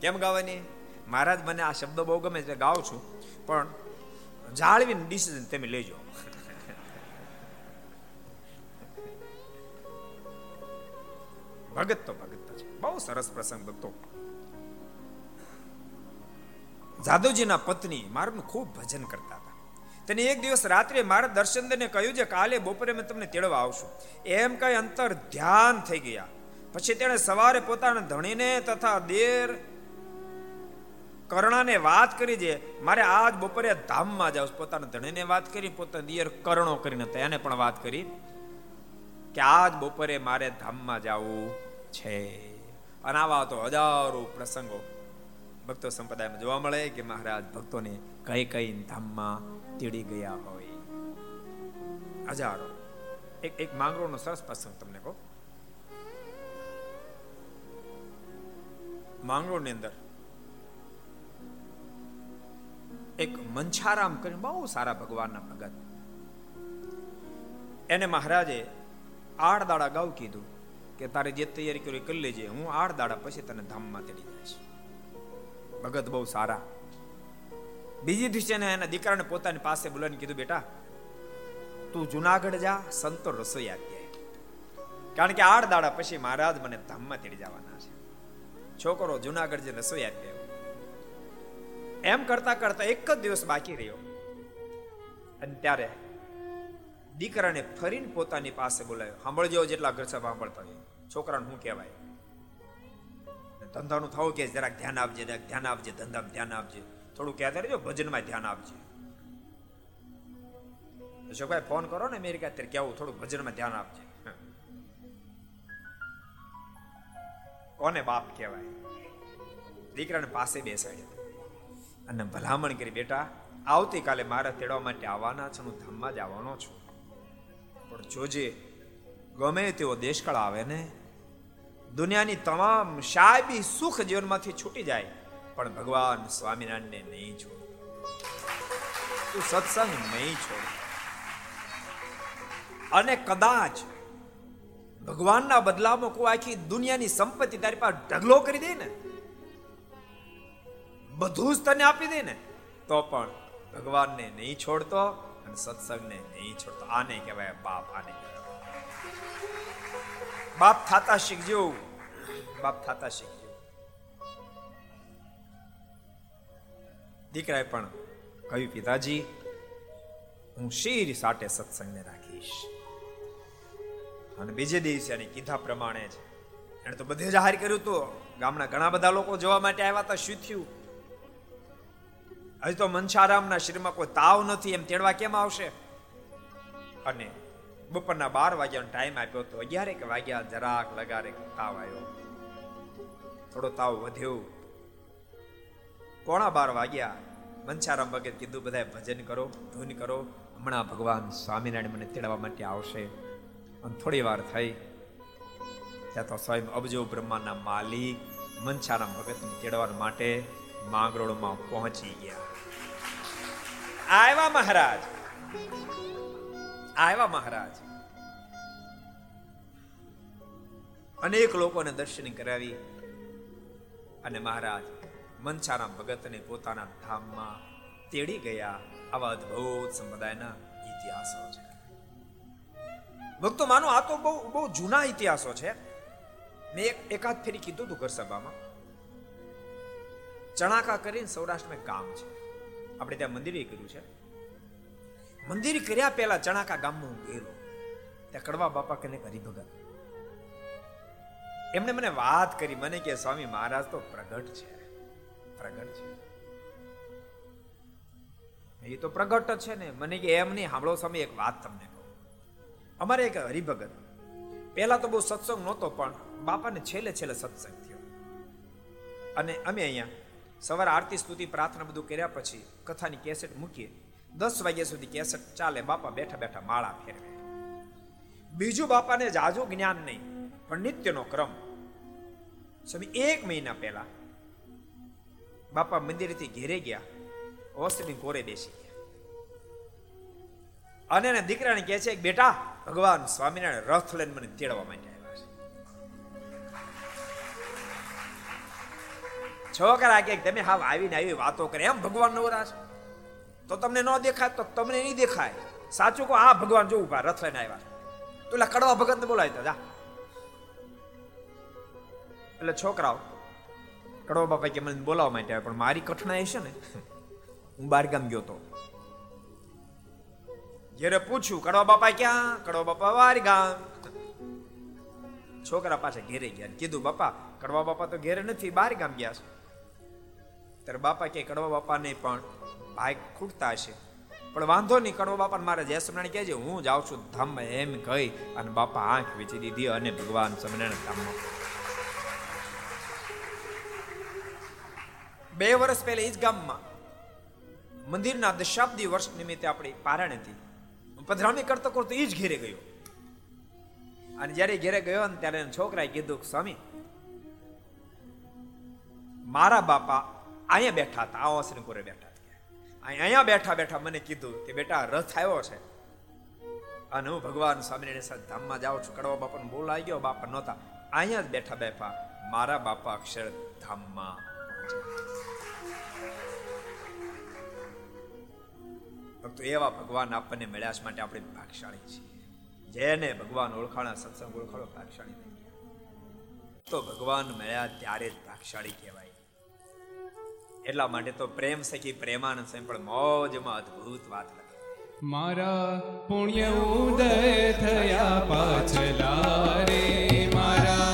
કેમ ગાવાની? મહારાજ મને આ શબ્દ બહુ ગમે છે ગાઉં છું. પણ જાળવીને ડિસિઝન તમે લેજો. ભગત તો ભગત છે બહુ સરસ પ્રસંગ હતો. જાદવજીના પત્ની મારું ખૂબ ભજન કરતા. તેને એક દિવસ રાત્રે મારા દર્શનને કહ્યું છે કાલે બપોરે મેં તમને તેડવા આવશું. એમ કઈ અંતર ધ્યાન થઈ ગયા. પછી તેણે સવારે પોતાના ધણીને તથા દેર કર્ણાને વાત કરી છે મારે આજ બપોરે ધામમાં જાવ પોતાના ધણીને વાત કરી, પોતાના દિયર કર્ણો કરીને એને પણ વાત કરી કે આજ બપોરે મારે ધામમાં જવું છે. અને આવા તો હજારો પ્રસંગો ભક્તો સંપ્રદાયમાં જોવા મળે કે મહારાજ ભક્તોને કઈ કઈ ધામમાં તેડી ગયા હોય. હજારો. એક એક માંગરોનો સરસ પ્રસંગ તમને કહો. માંગરોળની અંદર એક મંછારામ કરીને બહુ સારા ભગવાનના ભગત. એને મહારાજે આઠ દાડા ગાવ કીધું કે તારે જે તૈયારી કરી કરી લેજે, હું આઠ દાડા પછી તને ધામમાં તેડી જઈશ. ભગત બહુ સારા. બીજી દિવસે એના દીકરાને પોતાની પાસે બોલાવીને કીધું, બેટા, તું જુનાગઢ જા, સંતો રસોઈ આપી કારણ કે આઠ દાડા પછી મહારાજ મને ધામમાં તેડી જવાના છે. છોકરો જુનાગઢ જે રસોઈ આપી એમ કરતા કરતા એક જ દિવસ બાકી રહ્યો. અને ત્યારે દીકરાને ફરીને પોતાની પાસે બોલાવ્યો સાંભળજો, જેટલા ઘર સાહેબ સાંભળતા હોય. છોકરાને શું કહેવાય? ધંધાનું થવું કે જરાક ધ્યાન આપજે ધ્યાન આપજે, ધંધામાં ધ્યાન આપજે. થોડું કહેતા રહેજો, ભજનમાં ધ્યાન આપજે. અશોકભાઈ, ફોન કરો ને અમેરિકા અત્યારે કેવું થોડું ભજનમાં ધ્યાન આપજે. કોને બાપ કહેવાય? દીકરાને પાસે બેસાડ્યો. અને ભલામણ કરી, બેટા, આવતીકાલે મારા તેડવા માટે આવવાના છે, હું ધામમાં જ આવવાનો છું. પણ જોજે, ગમે તેવો દેશકાળ આવે ને, દુનિયાની તમામ શાયબી સુખ જીવનમાંથી છૂટી જાય. પણ ભગવાન સ્વામિનારાયણને નહીં છોડ. તું સત્સંગ નહીં છોડ. અને કદાચ ભગવાનના બદલામાં કોઈ આખી દુનિયાની સંપત્તિ તારી પાસે ઢગલો કરી દે ને, બધું જ તને આપી દે ને, તો પણ ભગવાનને નહીં છોડતો અને સત્સંગને નહીં છોડતો. આને કહેવાય બાપ, આને કહેવાય બાપ. થાતા શીખજો. બાપ થતા શીખ્યો દીકરાએ પણ કહ્યું, પિતાજી, હું શીર સાટે સત્સંગને રાખીશ. અને બીજે દિવસે એને કીધા પ્રમાણે જ એને તો બધે જાહેર કર્યું તો ગામના ઘણા બધા લોકો જોવા માટે આવ્યા હતા શું થયું હજી તો મનસારામના શરીરમાં કોઈ તાવ નથી, એમ તેડવા કેમ આવશે? અને બપોરના બાર વાગ્યાનો ટાઈમ આપ્યો તો અગિયારેક વાગ્યા જરાક લગારે તાવ આવ્યો. થોડો તાવ વધ્યો. પોણા બાર વાગ્યા. મનસારામ ભગત કીધું બધા ભજન કરો, ધૂન કરો. હમણાં ભગવાન સ્વામિનારાયણ મને તેડવા માટે આવશે. અને થોડી વાર થઈ. ત્યાં તો સ્વયં અબજો બ્રહ્માના માલિક મનસારામ ભગતને તેડવા માટે માંગરોળમાં પહોંચી ગયા. આવ્યા મહારાજ! આવ્યા મહારાજ! અનેક લોકોને દર્શન કરાવી. અને મહારાજ મનસારામ ભગતને પોતાના ધામમાં તેડી ગયા. આવા અદભુત સંપ્રદાયના ઇતિહાસો છે. ભક્તો માનો આ તો બહુ બહુ જૂના ઇતિહાસો છે. મેં એક એકાદ ફેરી કીધું હતું ઘર સભામાં. ચણાકા કરીને સૌરાષ્ટ્રમાં ગામ છે. આપણે ત્યાં મંદિરે કર્યું છે. મંદિર કર્યા પહેલા ચણાકા ગામમાં હું ગયેલો. ત્યાં કડવા બાપા કને હરિભગત. ભગત એમણે મને વાત કરી, મને કે સ્વામી, મહારાજ તો પ્રગટ છે. પ્રગટ છે. એ તો પ્રગટ છે ને. મને કે એમ નહીં સાંભળો સમય એક વાત તમને કહું. અમારે એક હરિભગત, પહેલા તો બહુ સત્સંગ નહોતો, પણ બાપાને છેલ્લે છેલ્લે સત્સંગ થયો. અને અમે અહીંયા સવારે આરતી સ્તુતિ, પ્રાર્થના બધું કર્યા પછી કથાની કેસેટ મૂકીએ. દસ વાગ્યા સુધી કેસેટ ચાલે, બાપા બેઠા બેઠા માળા ફેરવે. બીજું બાપાને જાજુ જ્ઞાન નહીં, પણ નિત્યનો ક્રમ. સમય એક મહિના પહેલા બાપા મંદિરેથી ઘેરે ગયા. ઓસની કોરે બેસી ગયા. અને એના દીકરાને કહે છે, બેટા, ભગવાન સ્વામિનારાયણ રથ લઈને મને તેડવા માટે આવ્યા છે. છોકરા કે તમે હાવ આવીને આવી વાતો કરે. એમ ભગવાન નવરા છે. તો તમને ન દેખાય, તો તમને નહીં દેખાય. સાચું કહો, આ ભગવાન જો ઊભા રથ લઈને આવ્યા તો કડવા ભગતને બોલાવી તો જા. એટલે છોકરાઓ કડવા બાપા કે મને બોલાવવા માટે પણ મારી કઠણાઈ છે ને, હું બહાર ગામ ગયો તો. જ્યારે પૂછ્યું, કડવા બાપા ક્યાં? કડવા બાપા બાર ગામ? છોકરા પાછા ઘેરે ગયા કીધું, બાપા, કડવા બાપા તો ઘેરે નથી બહાર ગામ ગયા છે. ત્યારે બાપા કે, કડવા બાપાને પણ ભાઈ ખૂટતા હશે. પણ વાંધો નહીં, કડવા બાપા મારે જય સ્મરણ કહેજે, હું જાઉં છું ધામમાં. એમ કહી અને બાપા આંખ વેચી દીધી અને ભગવાન સ્વામિનારાયણ ધામમાં. બે વર્ષ પહેલા એ જ ગામમાં મંદિરના દશાબ્દી વર્ષ નિમિત્તે આપણી પારણ હતી. પધરામી કરતો કરતો એ જ ઘેરે ગયો. અને જ્યારે ઘેરે ગયો ને ત્યારે છોકરાએ કીધું સ્વામી, મારા બાપા અહીંયા બેઠા હતા, આ કોરે બેઠા હતા. અહીંયા બેઠા બેઠા મને કીધું કે, બેટા, રથ આવ્યો છે. અને હું ભગવાન સ્વામિનારાયણ સાથે ધામમાં જાઉં છું. કડવા બાપાને બોલાઈ ગયો, બાપા નહોતા. અહીંયા જ બેઠા બેઠા મારા બાપા અક્ષર ધામમાં ભક્તો એવા ભગવાન આપણને મળ્યા છે માટે આપણે ભાગશાળી છીએ. જેને ભગવાન ઓળખાણા સત્સંગ ઓળખાણો ભાગશાળી તો ભગવાન મળ્યા ત્યારે જ ભાગશાળી કહેવાય. એટલા માટે તો પ્રેમ સખી પ્રેમાનંદ સ્વયં પણ મોજમાં અદ્ભુત વાત લખે. મારા પુણ્ય ઉદય થયા પાછલા રે મારા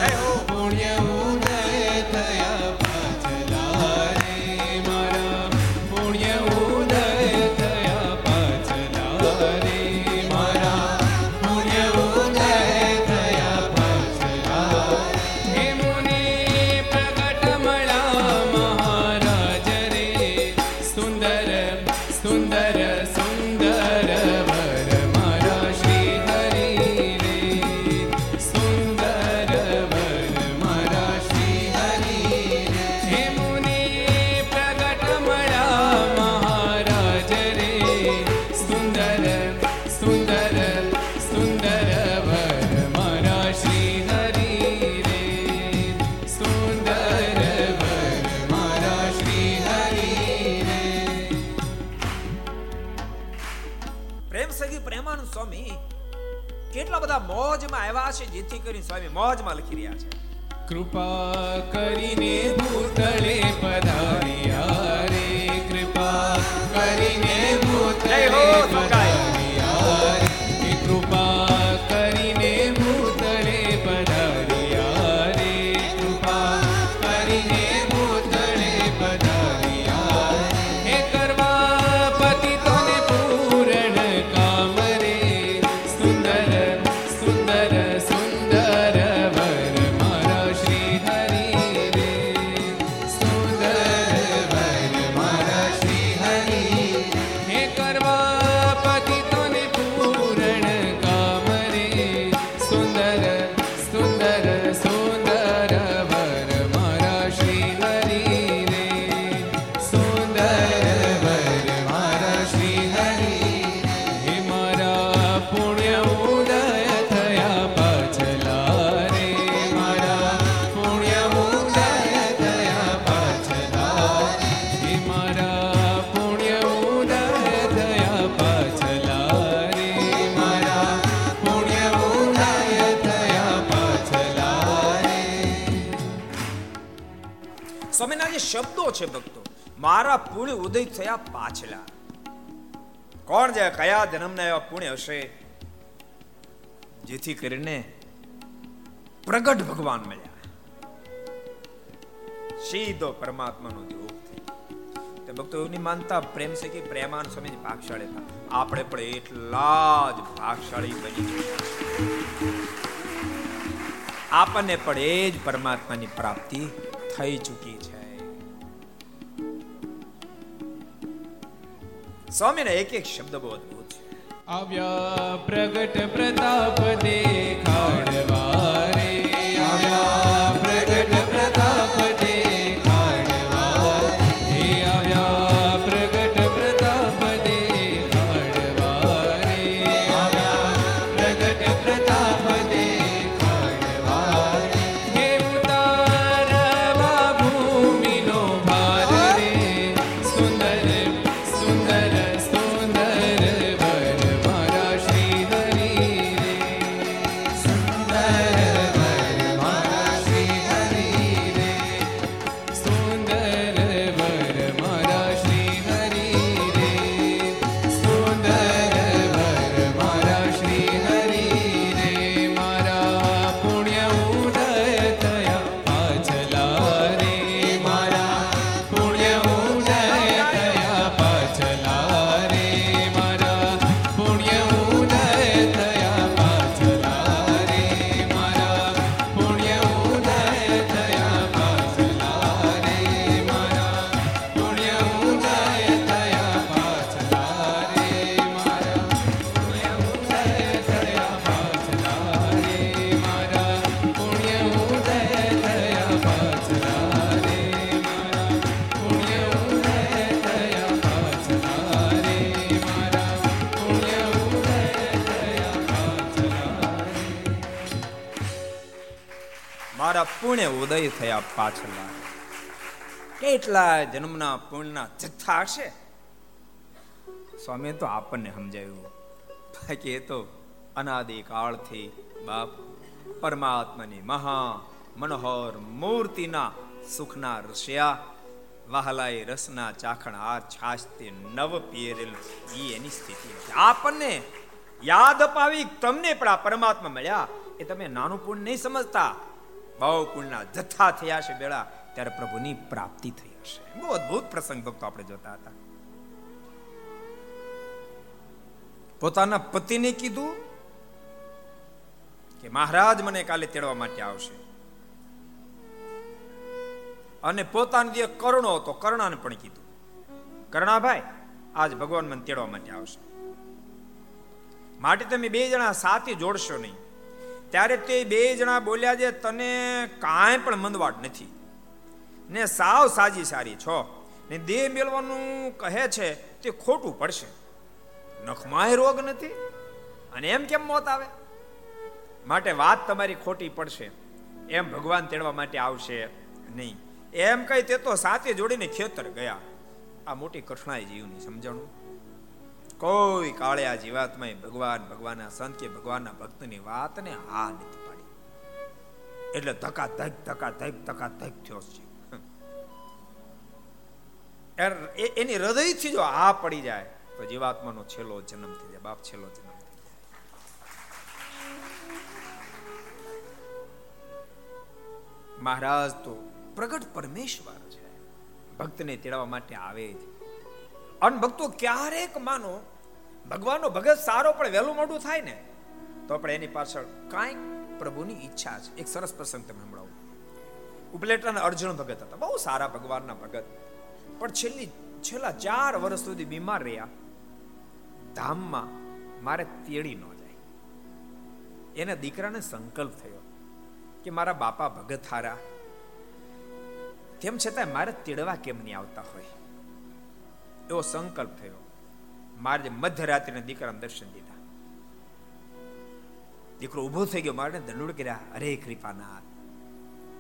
કરીને સ્વામી મોજમાં લખી રહ્યા છે. કૃપા કરીને છે ભક્તો? મારા પુણ્ય ઉદય થયા પાછલા. કોણ જાય કયા જન્મના એવા પુણ્ય હશે? જેથી કરીને પ્રગટ ભગવાન મળ્યા. સીધો પરમાત્માનો યોગ તે ભક્તો, એની માનતા પ્રેમ છે કે પ્રેમાન સ્વામી ભાગશાળી હતા? આપણે પણ એટલા જ ભાગશાળી બની આપણને પણ એ જ પરમાત્માની પ્રાપ્તિ થઈ ચૂકી છે. સ્વામીના એક એક શબ્દ બહુ અદભુત આવ્યા પ્રગટ પ્રતાપ દેખાડવા. પુણ્ય ઉદય થયા પાછલા કેટલા જન્મના પુણ્યના જથ્થા હશે? સ્વામી તો આપણને સમજાવ્યું. બાકી એ તો અનાદિ કાળથી બાપ પરમાત્માની મહા મનોહર મૂર્તિના સુખના રસિયા વહાલાય રસના ચાખણ આ નવ પીરેલ એ એની સ્થિતિ. આપણને યાદ અપાવી તમને પણ આ પરમાત્મા મળ્યા. એ તમે નાનું પુણ્ય નહીં સમજતા. બહુ જથ્થા થયા છે બેડા ત્યારે પ્રભુની પ્રાપ્તિ થઈ હશે. બહુ અદભુત પ્રસંગ ભક્તો આપણે જોતા હતા. પોતાના પતિને કીધું કે મહારાજ મને કાલે તેડવા માટે આવશે. અને પોતાનો જે કરણો હતો, કર્ણાને પણ કીધું. કર્ણાભાઈ, આજ ભગવાન મને તેડવા માટે આવશે. માટે તમે બે જણા સાથે જોડશો નહીં. ત્યારે તે બે જણા બોલ્યા છે તને કાંઈ પણ મંદવાટ નથી. ને સાવ સાજી સારી છો. ને દેહ મેળવાનું કહે છે તે ખોટું પડશે. નખમાય રોગ નથી? અને એમ કેમ મોત આવે? માટે વાત તમારી ખોટી પડશે. એમ ભગવાન તેડવા માટે આવશે નહીં. એમ કઈ તે તો સાથે જોડીને ખેતર ગયા. આ મોટી કઠણાઈ જીવની, સમજણું? કોઈ કાળે આ જીવાત્માએ ભગવાન, ભગવાનના સંત કે ભગવાનના ભક્તની વાતને હા નથી પાડી. એટલે ધકા ધક ધકા ધક ધકા ધક થયો છે એની હૃદયથી જો હા પડી જાય, તો જીવાત્માનો છેલ્લો જન્મ થઈ જાય, બાપ છેલ્લો જન્મ થઈ મહારાજ તો પ્રગટ પરમેશ્વર છે. ભક્તને તેડવા માટે આવે જ. અને ભક્તો ક્યારેક માનો, ભગવાનનો ભગત સારો પણ વહેલું મોડું થાય ને, તો આપણે એની પાછળ કાંઈક પ્રભુની ઈચ્છા છે. એક સરસ પ્રસંગ તમે સંભળાવો. ઉપલેટાના અર્જુન ભગત હતા. બહુ સારા ભગવાનના ભગત. પણ છેલ્લી, છેલ્લા ચાર વર્ષ સુધી બીમાર રહ્યા. ધામમાં મારે તેડી ન જાય. એના દીકરાને સંકલ્પ થયો કે મારા બાપા ભગત હારા. તેમ છતાં મારે તેડવા કેમ નહીં આવતા હોય? એવો સંકલ્પ થયો. મારે જે મધ્યરાત્રિના દીકરાને દર્શન દીધા. દીકરો ઊભો થઈ ગયો મારે દંડોડ કર્યા, અરે કૃપાનાથ,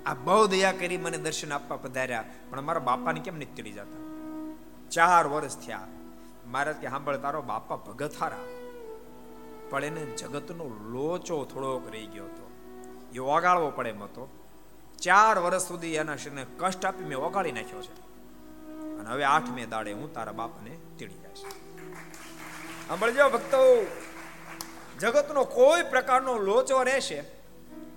આ બહુ દયા કરી મને દર્શન આપવા પધાર્યા, પણ મારા બાપાને કેમ નથી જતા? ચાર વર્ષ થયા. મહારાજ કે, સાંભળ, તારો બાપા ભગત હારા પણ એને જગતનો લોચો થોડોક રહી ગયો હતો. એ ઓગાળવો પડે એમ હતો. ચાર વર્ષ સુધી એના શરીરને કષ્ટ આપી મેં ઓગાળી નાખ્યો છે. અને હવે આઠમે દાડે હું તારા બાપને તેડી જઈશ. સાંભળજો ભક્તો, જગતનો કોઈ પ્રકારનો લોચો રહેશે.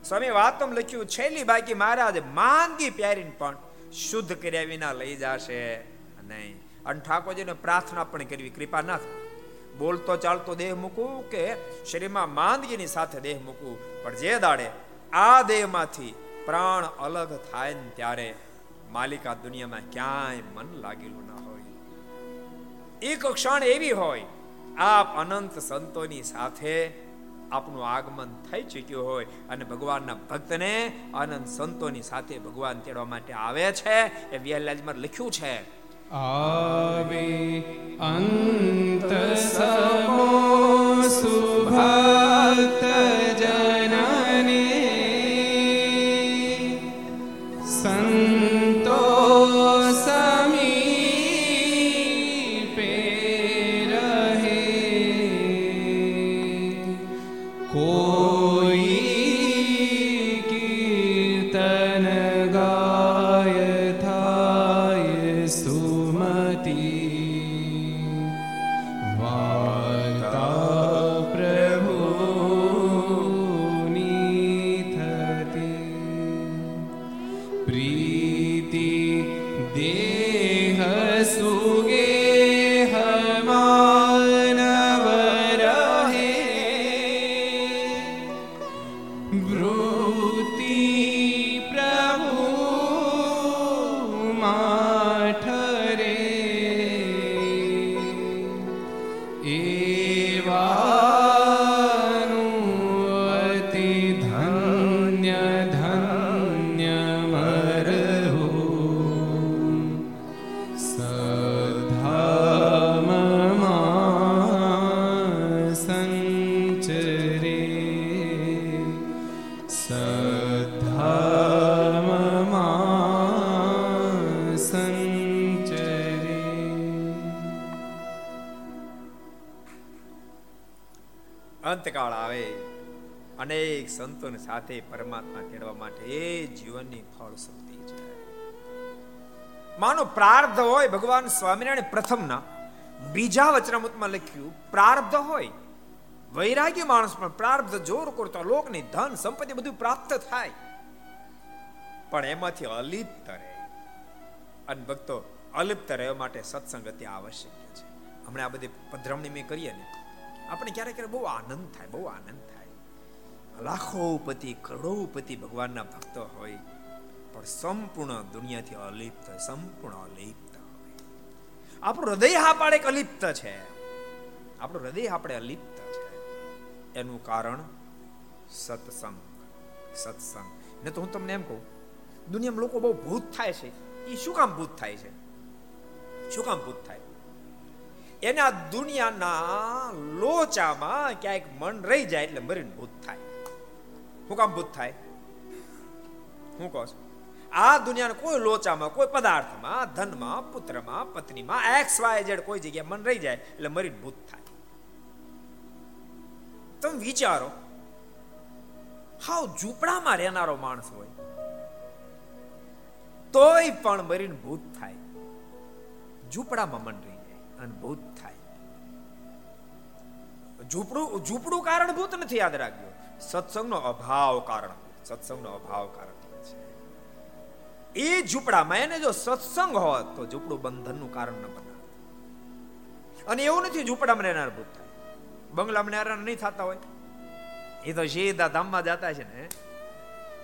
સ્વામી વાતમ લખ્યું, છેલ્લી બાકી મહારાજ માંદગી પ્યારીને પણ શુદ્ધ કર્યા વિના લઈ જશે. નહીં, અને ઠાકોરજીને પ્રાર્થના પણ કરવી, કૃપા ના બોલતો ચાલતો દેહ મૂકવું કે શરીરમાં માંદગીની સાથે દેહ મૂકવું પણ જે દાડે આ દેહમાંથી પ્રાણ અલગ થાય ને ત્યારે માલિકા દુનિયામાં ક્યાંય મન લાગેલું ના હોય. એક ક્ષણ એવી હોય, આપ અનંત સંતોની સાથે આપનું આગમન થઈ ચૂક્યું હોય અને ભગવાનના ભક્તને અનંત સંતોની સાથે ભગવાન તેડવા માટે આવે છે, એ વ્યાલાજમાં લખ્યું છે. આવે અંત સમો સુભક્ત જનની સંતો સંતોની સાથે પરમાત્મા તેડવા માટે એ જીવનની ફળ શક્તિ છે. માનો પ્રાર્ધ હોય, ભગવાન સ્વામિનારાયણ પ્રથમના બીજા વચનામૃતમાં લખ્યું, પ્રાર્ધ હોય. વૈરાગ્ય માણસ પણ પ્રાર્ધ, જોર કરતો, લોકની ધન, સંપત્તિ બધું પ્રાપ્ત થાય. પણ એમાંથી અલિપ્ત રહે. અને ભક્તો, અલિપ્ત રહેવા માટે સત્સંગતિ આવશ્યક છે. હમણાં આ બધી પધરામણી મેં કરીએ ને, આપણે ક્યારેક ક્યારેક બહુ આનંદ થાય, બહુ આનંદ થાય. લાખોપતિ, કરોડોપતિ ભગવાનના ભક્ત હોય, પણ સંપૂર્ણ દુનિયાથી અલિપ્ત સંપૂર્ણ અલિપ્ત હોય. આપણું હૃદય હા પાડે અલિપ્ત છે. આપણું હૃદય આપણે અલિપ્ત છે. એનું કારણ સત્સંગ સત્સંગ. ને તો હું તમને એમ કહું, દુનિયામાં લોકો બહુ ભૂત થાય છે. એ શું કામ ભૂત થાય છે? શું કામ ભૂત થાય? એના દુનિયાના લોચામાં ક્યાંક મન રહી જાય એટલે મરીને ભૂત થાય. શું કામ ભૂત થાય. હું કહું છું, આ દુનિયાના કોઈ લોચામાં, કોઈ પદાર્થમાં, ધનમાં, પુત્રમાં, પત્નીમાં એક્સ વાય ઝેડ કોઈ જગ્યાએ મન રહી જાય એટલે મરી ભૂત થાય. તમે વિચારો, હાવ ઝૂંપડામાં રહેનારો માણસ હોય, તોય પણ મરીને ભૂત થાય. ઝૂંપડામાં મન રહી જાય અને ભૂત થાય. ઝૂંપડું ઝૂંપડું કારણ ભૂત નથી, યાદ રાખજો. સત્સંગનો અભાવ કારણ. સત્સંગનો અભાવ કારણ છે. એ ઝૂંપડામાં એને જો સત્સંગ હોત તો ઝૂંપડું બંધનનું કારણ ન બનાવે અને એવું નથી ઝૂંપડામાં રહેનાર ભૂત થાય. બંગલામાં રહેનાર નહીં થતા હોય. એ તો સીધા ધામમાં જતા છે ને.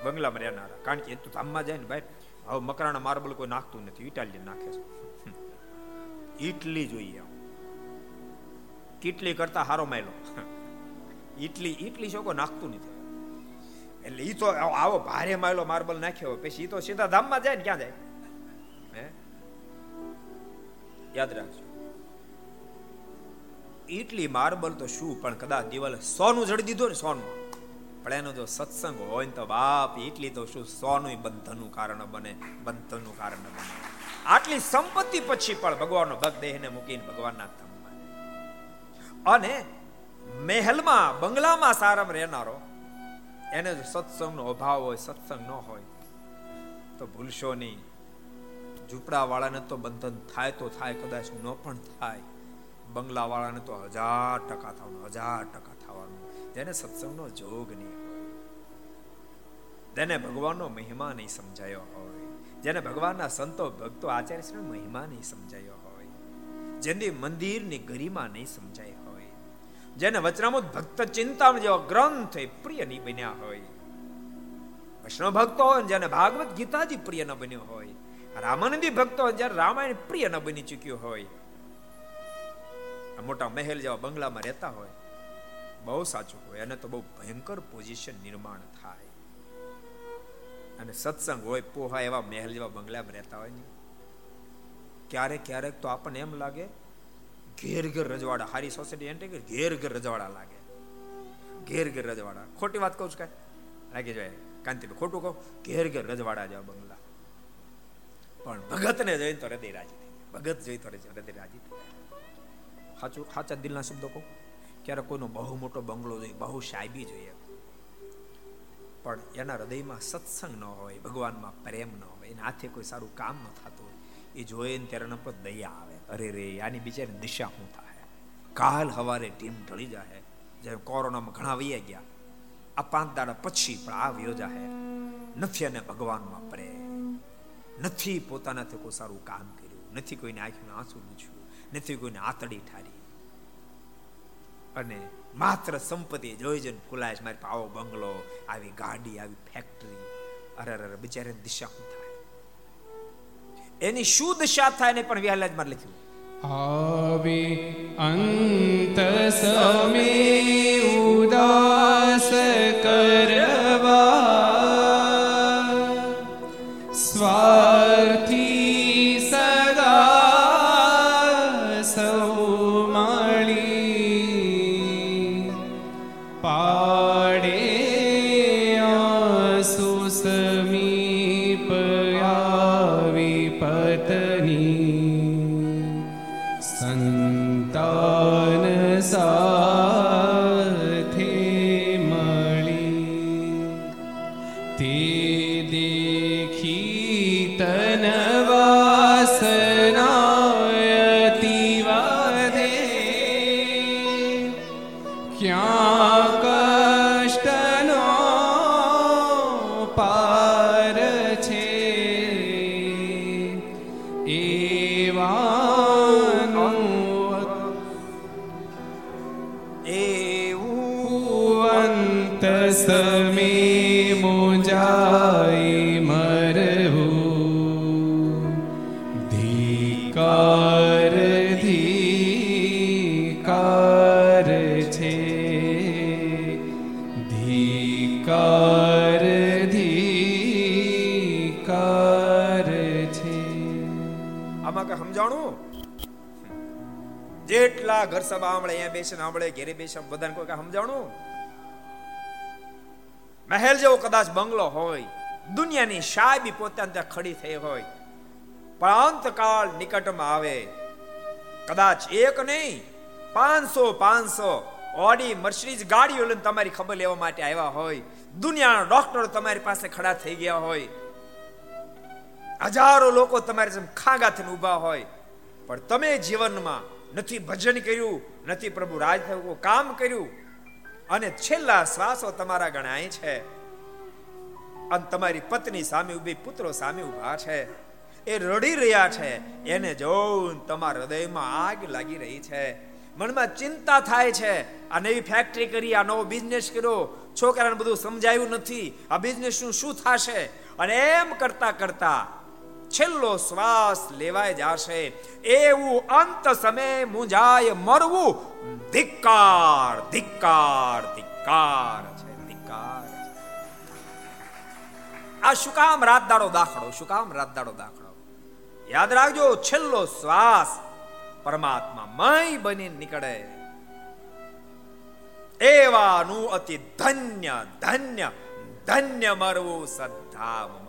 બંગલામાં રહેનારા. કારણ કે એ તો ધામમાં જાય ને ભાઈ. હવે મકરાના માર્બલ કોઈ નાખતું નથી. ઇટાલિયન નાખે છે. ઇટલી જોઈએ કેટલી કરતા હારો માયલો. ઇટલી ઇટલી શોકો નાખતું નથી. એટલે એ તો આવો ભારે માયલો માર્બલ નાખ્યો પછી એ તો સીધા ધામમાં જાય ને ક્યાં જાય? યાદ રાખજો. ઇટલી માર્બલ તો શું, પણ કદાચ દિવાલે સોનું જડી દીધું ને સોનું પણ એનો જો સત્સંગ હોય ને તો બાપ એટલી તો શું સોનું બંધનનું કારણ બને, બંધનનું કારણ બને. આટલી સંપત્તિ પછી પણ ભગવાનનો ભક્ત દેહને મૂકીને ભગવાનના ધામમાં અને મહેલમાં, બંગલામાં સારામાં રહેનારો. એને જો સત્સંગનો અભાવ હોય, સત્સંગ ન હોય, તો ભૂલશો નહીં. ઝૂંપડાવાળાને તો બંધન થાય તો થાય, કદાચ ન પણ થાય. બંગલાવાળાને તો હજાર ટકા થવાનું, હજાર ટકા થવાનું. જેને સત્સંગનો જોગ નહીં હોય. જેને ભગવાનનો મહિમા નહીં સમજાયો હોય. જેને ભગવાનના સંતો, ભક્તો આચાર્ય મહિમા નહીં સમજાયો હોય. જેની મંદિરની ગરિમા નહીં સમજાય જેને વચનામૃત ભક્ત ચિંતામણ જેવા ગ્રંથ પ્રિય નહીં બન્યા હોય. વૈષ્ણવ ભક્તો હોય જેને ભાગવત ગીતાજી પ્રિય ન બન્યો હોય. રામાનંદી ભક્તો જ્યારે રામાયણ પ્રિય ન બની ચૂક્યું હોય. મોટા મહેલ જેવા બંગલામાં રહેતા હોય. બહુ સાચું હોય, અને તો બહુ ભયંકર પોઝિશન નિર્માણ થાય. અને સત્સંગ હોય, પોહા એવા મહેલ જેવા બંગલામાં રહેતા હોય ને. ક્યારેક ક્યારેક તો આપણને એમ લાગે ઘેર ઘેર રજવાડા. હારી સોસાયટી એન્ટ્રી ઘેર ઘેર રજવાડા લાગે. ઘેર ઘેર રજવાડા. ખોટી વાત કહું છું કાંઈ? લાગી જાય કાંતિભાઈ ખોટું કહું? ઘેર ઘેર રજવાડા જેવા બંગલા. પણ ભગતને જોઈને તો હૃદય રાજી ભગત જોઈ તો હૃદય રાજી સાચું, સાચા દિલના શબ્દો કહું? ક્યારેક કોઈનો બહુ મોટો બંગલો જોઈએ બહુ સાહેબી જોઈએ. પણ એના હૃદયમાં સત્સંગ ન હોય, ભગવાનમાં પ્રેમ ન હોય, એના હાથે કોઈ સારું કામ ન થતું. એ જોઈએ ને ત્યારે પર દયા આવે. અરે રે, આની બિચારી દિશા શું થાય? કાલ હવારે ટીમ ઢળી જાય જેમ કોરોનામાં ઘણા વૈયા ગયા. આ પાંચ દાડા પછી પણ આ વ્યોજા હે નથી અને ભગવાનમાં પ્રેમ. નથી પોતાનાથી કોઈ સારું કામ કર્યું. નથી કોઈને આંખમાં આંસુ લૂછ્યું નથી કોઈને આતડી ઠારી. અને માત્ર સંપત્તિ જોઈ જઈને ફૂલાય મારી આવો બંગલો, આવી ગાડી, આવી ફેક્ટરી અરે અરે બિચારે દિશા શું થાય? એની શું દશા થાય ને પણ વ્યાલાજમાં લખ્યું. આવે અંત સમે ઉદાસ કરવા જેટલા ઘર સભા આંબળે, અહીંયા બેસીને આંબળે, ઘેરે બેસે બધાને કોઈ સમજાણું? મહેલ જેવો કદાચ બંગલો હોય, દુનિયાની શાયબી પોતાને ત્યાં ખડી થઈ હોય, પણ અંતકાળ નિકટમાં આવે. કદાચ એક નહીં, પાંચસો પાંચસો ઓડી મર્સિડીઝ ગાડીઓ લઈને તમારી ખબર લેવા માટે આવ્યા હોય. દુનિયાના ડોક્ટરો તમારી પાસે ખડા થઈ ગયા હોય. હજારો લોકો તમારી જેમ ખાગા થઈને ઊભા હોય. પણ તમે જીવનમાં નથી ભજન કર્યું, નથી પ્રભુ રાજ કામ કર્યું. અને છેલ્લા શ્વાસો તમારા ગણાય છે. અને તમારી પત્ની સામે ઊભી, પુત્રો સામે ઊભા છે. એ રડી રહ્યા છે. એને જોઉં તમારા હૃદયમાં આગ લાગી રહી છે. મનમાં ચિંતા થાય છે. આ નવી ફેક્ટરી કરી, આ નવો બિઝનેસ કર્યો. છોકરાને બધું સમજાયું નથી. આ બિઝનેસનું શું થશે? અને એમ કરતા કરતા છેલ્લો શ્વાસ લેવાય જશે. એવું અંત સમય મુંજાય મરવું ધિક્કાર ધિક્કાર ધિક્કાર છે, ધિક્કાર. આ શું કામ રાત દાડો દાખલો, શું કામ રાત દાડો દાખલો? યાદ રાખજો, છેલ્લો શ્વાસ પરમાત્મા મય બની નીકળે. એવાનું અતિ ધન્ય ધન્ય ધન્ય મરવું સદ્ધામમાં સંચરે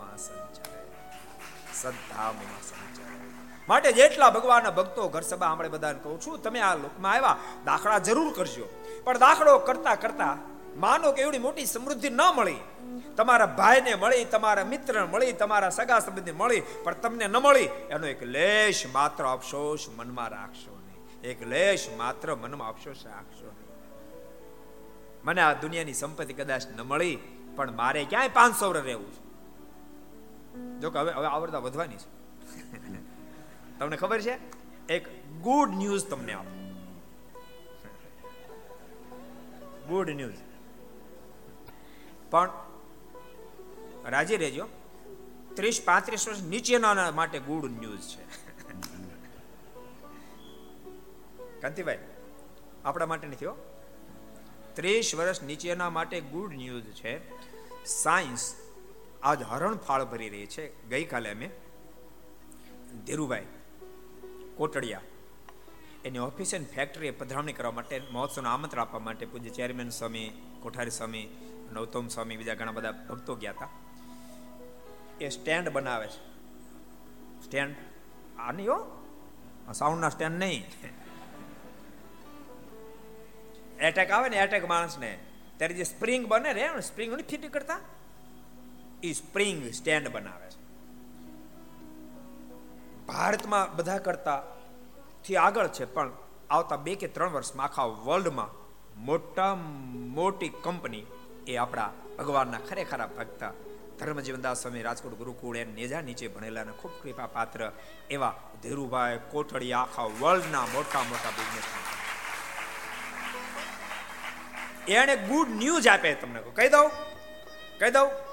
માટે જેટલા ભગવાનના ભક્તો ઘર સભા આપણે બધાને કહું છું, તમે આ લોકમાં આવ્યા, દાખલા જરૂર કરજો. પણ દાખલો કરતા કરતા માનો કે એવડી મોટી સમૃદ્ધિ ન મળી. તમારા ભાઈને મળી, તમારા મિત્ર મળી, તમારા સગા સંબંધી મળી, પણ તમને ન મળી, એનો એક લેશ માત્ર અફસોસ મનમાં રાખશો નહીં. એક લેશ માત્ર મનમાં અફસોસ રાખશો નહીં. મને આ દુનિયાની સંપત્તિ કદાચ ન મળી, પણ મારે ક્યાંય પાંચસો રહેવું છે? જો કે હવે હવે આવડતા વધવાની છે. તમને ખબર છે? એક ગુડ ન્યૂઝ તમને આપો. ગુડ ન્યૂઝ પણ રાજી રહેજો. ત્રીસ પાંત્રીસ વર્ષ નીચેના માટે ગુડ ન્યૂઝ છે. કાંતિભાઈ, આપણા માટે નથી હો. ત્રીસ વર્ષ નીચેના માટે ગુડ ન્યૂઝ છે. સાયન્સ આજ હરણ ફાળ ભરી રહી છે. ગઈકાલે અમે ધીરુભાઈ કોટડિયા એની ઓફિસ એન્ડ ફેક્ટરીએ પધરામણી કરવા માટે મહોત્સવનું આમંત્રણ આપવા માટે પૂજ્ય ચેરમેન સ્વામી, કોઠારી સ્વામી નૌતમ સ્વામી બીજા ઘણા બધા ભક્તો ગયા હતા. એ સ્ટેન્ડ બનાવે છે. સ્ટેન્ડ આ નહીં હો સાઉન્ડના સ્ટેન્ડ નહીં. એટેક આવે ને એટેક માણસને. ત્યારે જે સ્પ્રિંગ બને રે સ્પ્રિંગ નથી ફિટ કરતા એ સ્પ્રિંગ સ્ટેન્ડ બનાવે છે. ભારતમાં બધા કરતા થી આગળ છે, પણ આવતા બે કે ત્રણ વર્ષમાં આખા વર્લ્ડમાં મોટા મોટી કંપની એ આપણા ભગવાનના ખરેખરા ભક્ત ધર્મજીવનદાસ સ્વામી રાજકોટ ગુરુકુળ એમ નેજા નીચે ભણેલા ખૂબ કૃપા પાત્ર એવા ધીરુભાઈ કોઠડી આખા વર્લ્ડના મોટા મોટા બિઝનેસ એને ગુડ ન્યૂઝ આપે તમને કહી દઉં. કહી દઉં.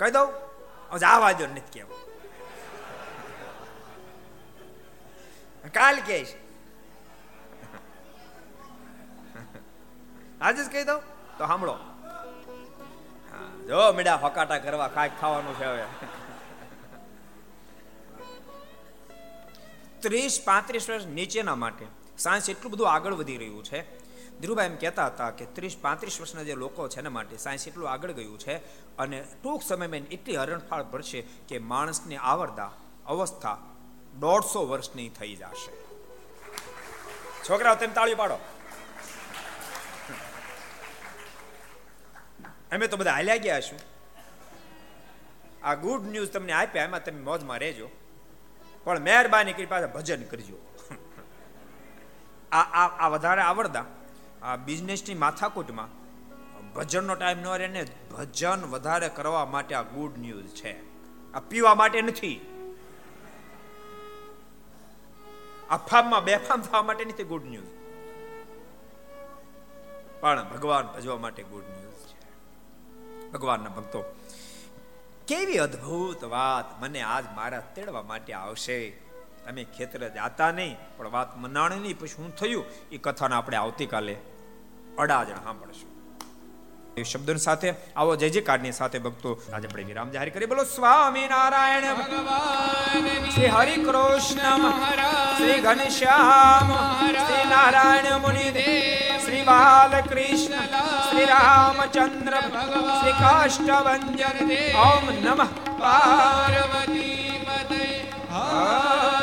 કહી દઉં? આવા દો નથી કેવું. કાલ કે [laughs] આજે જ કહી દઉં? તો સાંભળો. જો મેડા ફકાટા કરવા કાંઈક ખાવાનું છે હવે. [laughs] ત્રીસ પાંત્રીસ વર્ષ નીચેના માટે સાયન્સ એટલું બધું આગળ વધી રહ્યું છે ધીરુભાઈ એમ કહેતા હતા કે ત્રીસ પાંત્રીસ વર્ષના જે લોકો છે એના માટે સાયન્સ એટલું આગળ ગયું છે અને ટૂંક સમયમાં એટલી હરણફાળ ભરશે કે માણસની આવરદા અવસ્થા દોઢસો વર્ષની થઈ જશે. છોકરાઓ, તેમ તાળી પાડો. અમે તો બધા હાલ્યા ગયા છું આ ગુડ ન્યૂઝ તમને આપ્યા, એમાં તમે મોજમાં રહેજો. પણ મહેરબાની કરી પાછા ભજન કરજો. આ આ વધારે આવડતા આ બિઝનેસની માથાકૂટમાં ભજનનો ટાઈમ ન રહે ને ભજન વધારે કરવા માટે આ ગુડ ન્યૂઝ છે. આ પીવા માટે નથી. આ ફામમાં બેફામ થવા માટે નથી ગુડ ન્યૂઝ પણ ભગવાન ભજવા માટે ગુડ ન્યૂઝ છે. ભગવાનના ભક્તો, કેવી અદ્ભુત વાત મને આજ મારા તેડવા માટે આવશે. તમે ખેતર જાતા નહીં, પણ વાત મનાણી નહીં. પછી શું થયું, એ કથાને આપણે આવતીકાલે અડાજણ સાંભળશું. એ શબ્દોની સાથે, આવો જય જય કાર્ડની સાથે ભક્તો, આજે આપણે વિરામ જાહેર કરી બોલો સ્વામી નારાયણ શ્રી હરિ કૃષ્ણ શ્રી ઘનશ્યામ શ્રી નારાયણ મુનિ શ્રી બાલકૃષ્ણ, શ્રી રામચંદ્ર, શ્રી કાષ્ટભન ઓમ નમઃ. પાર્વતી પતે હા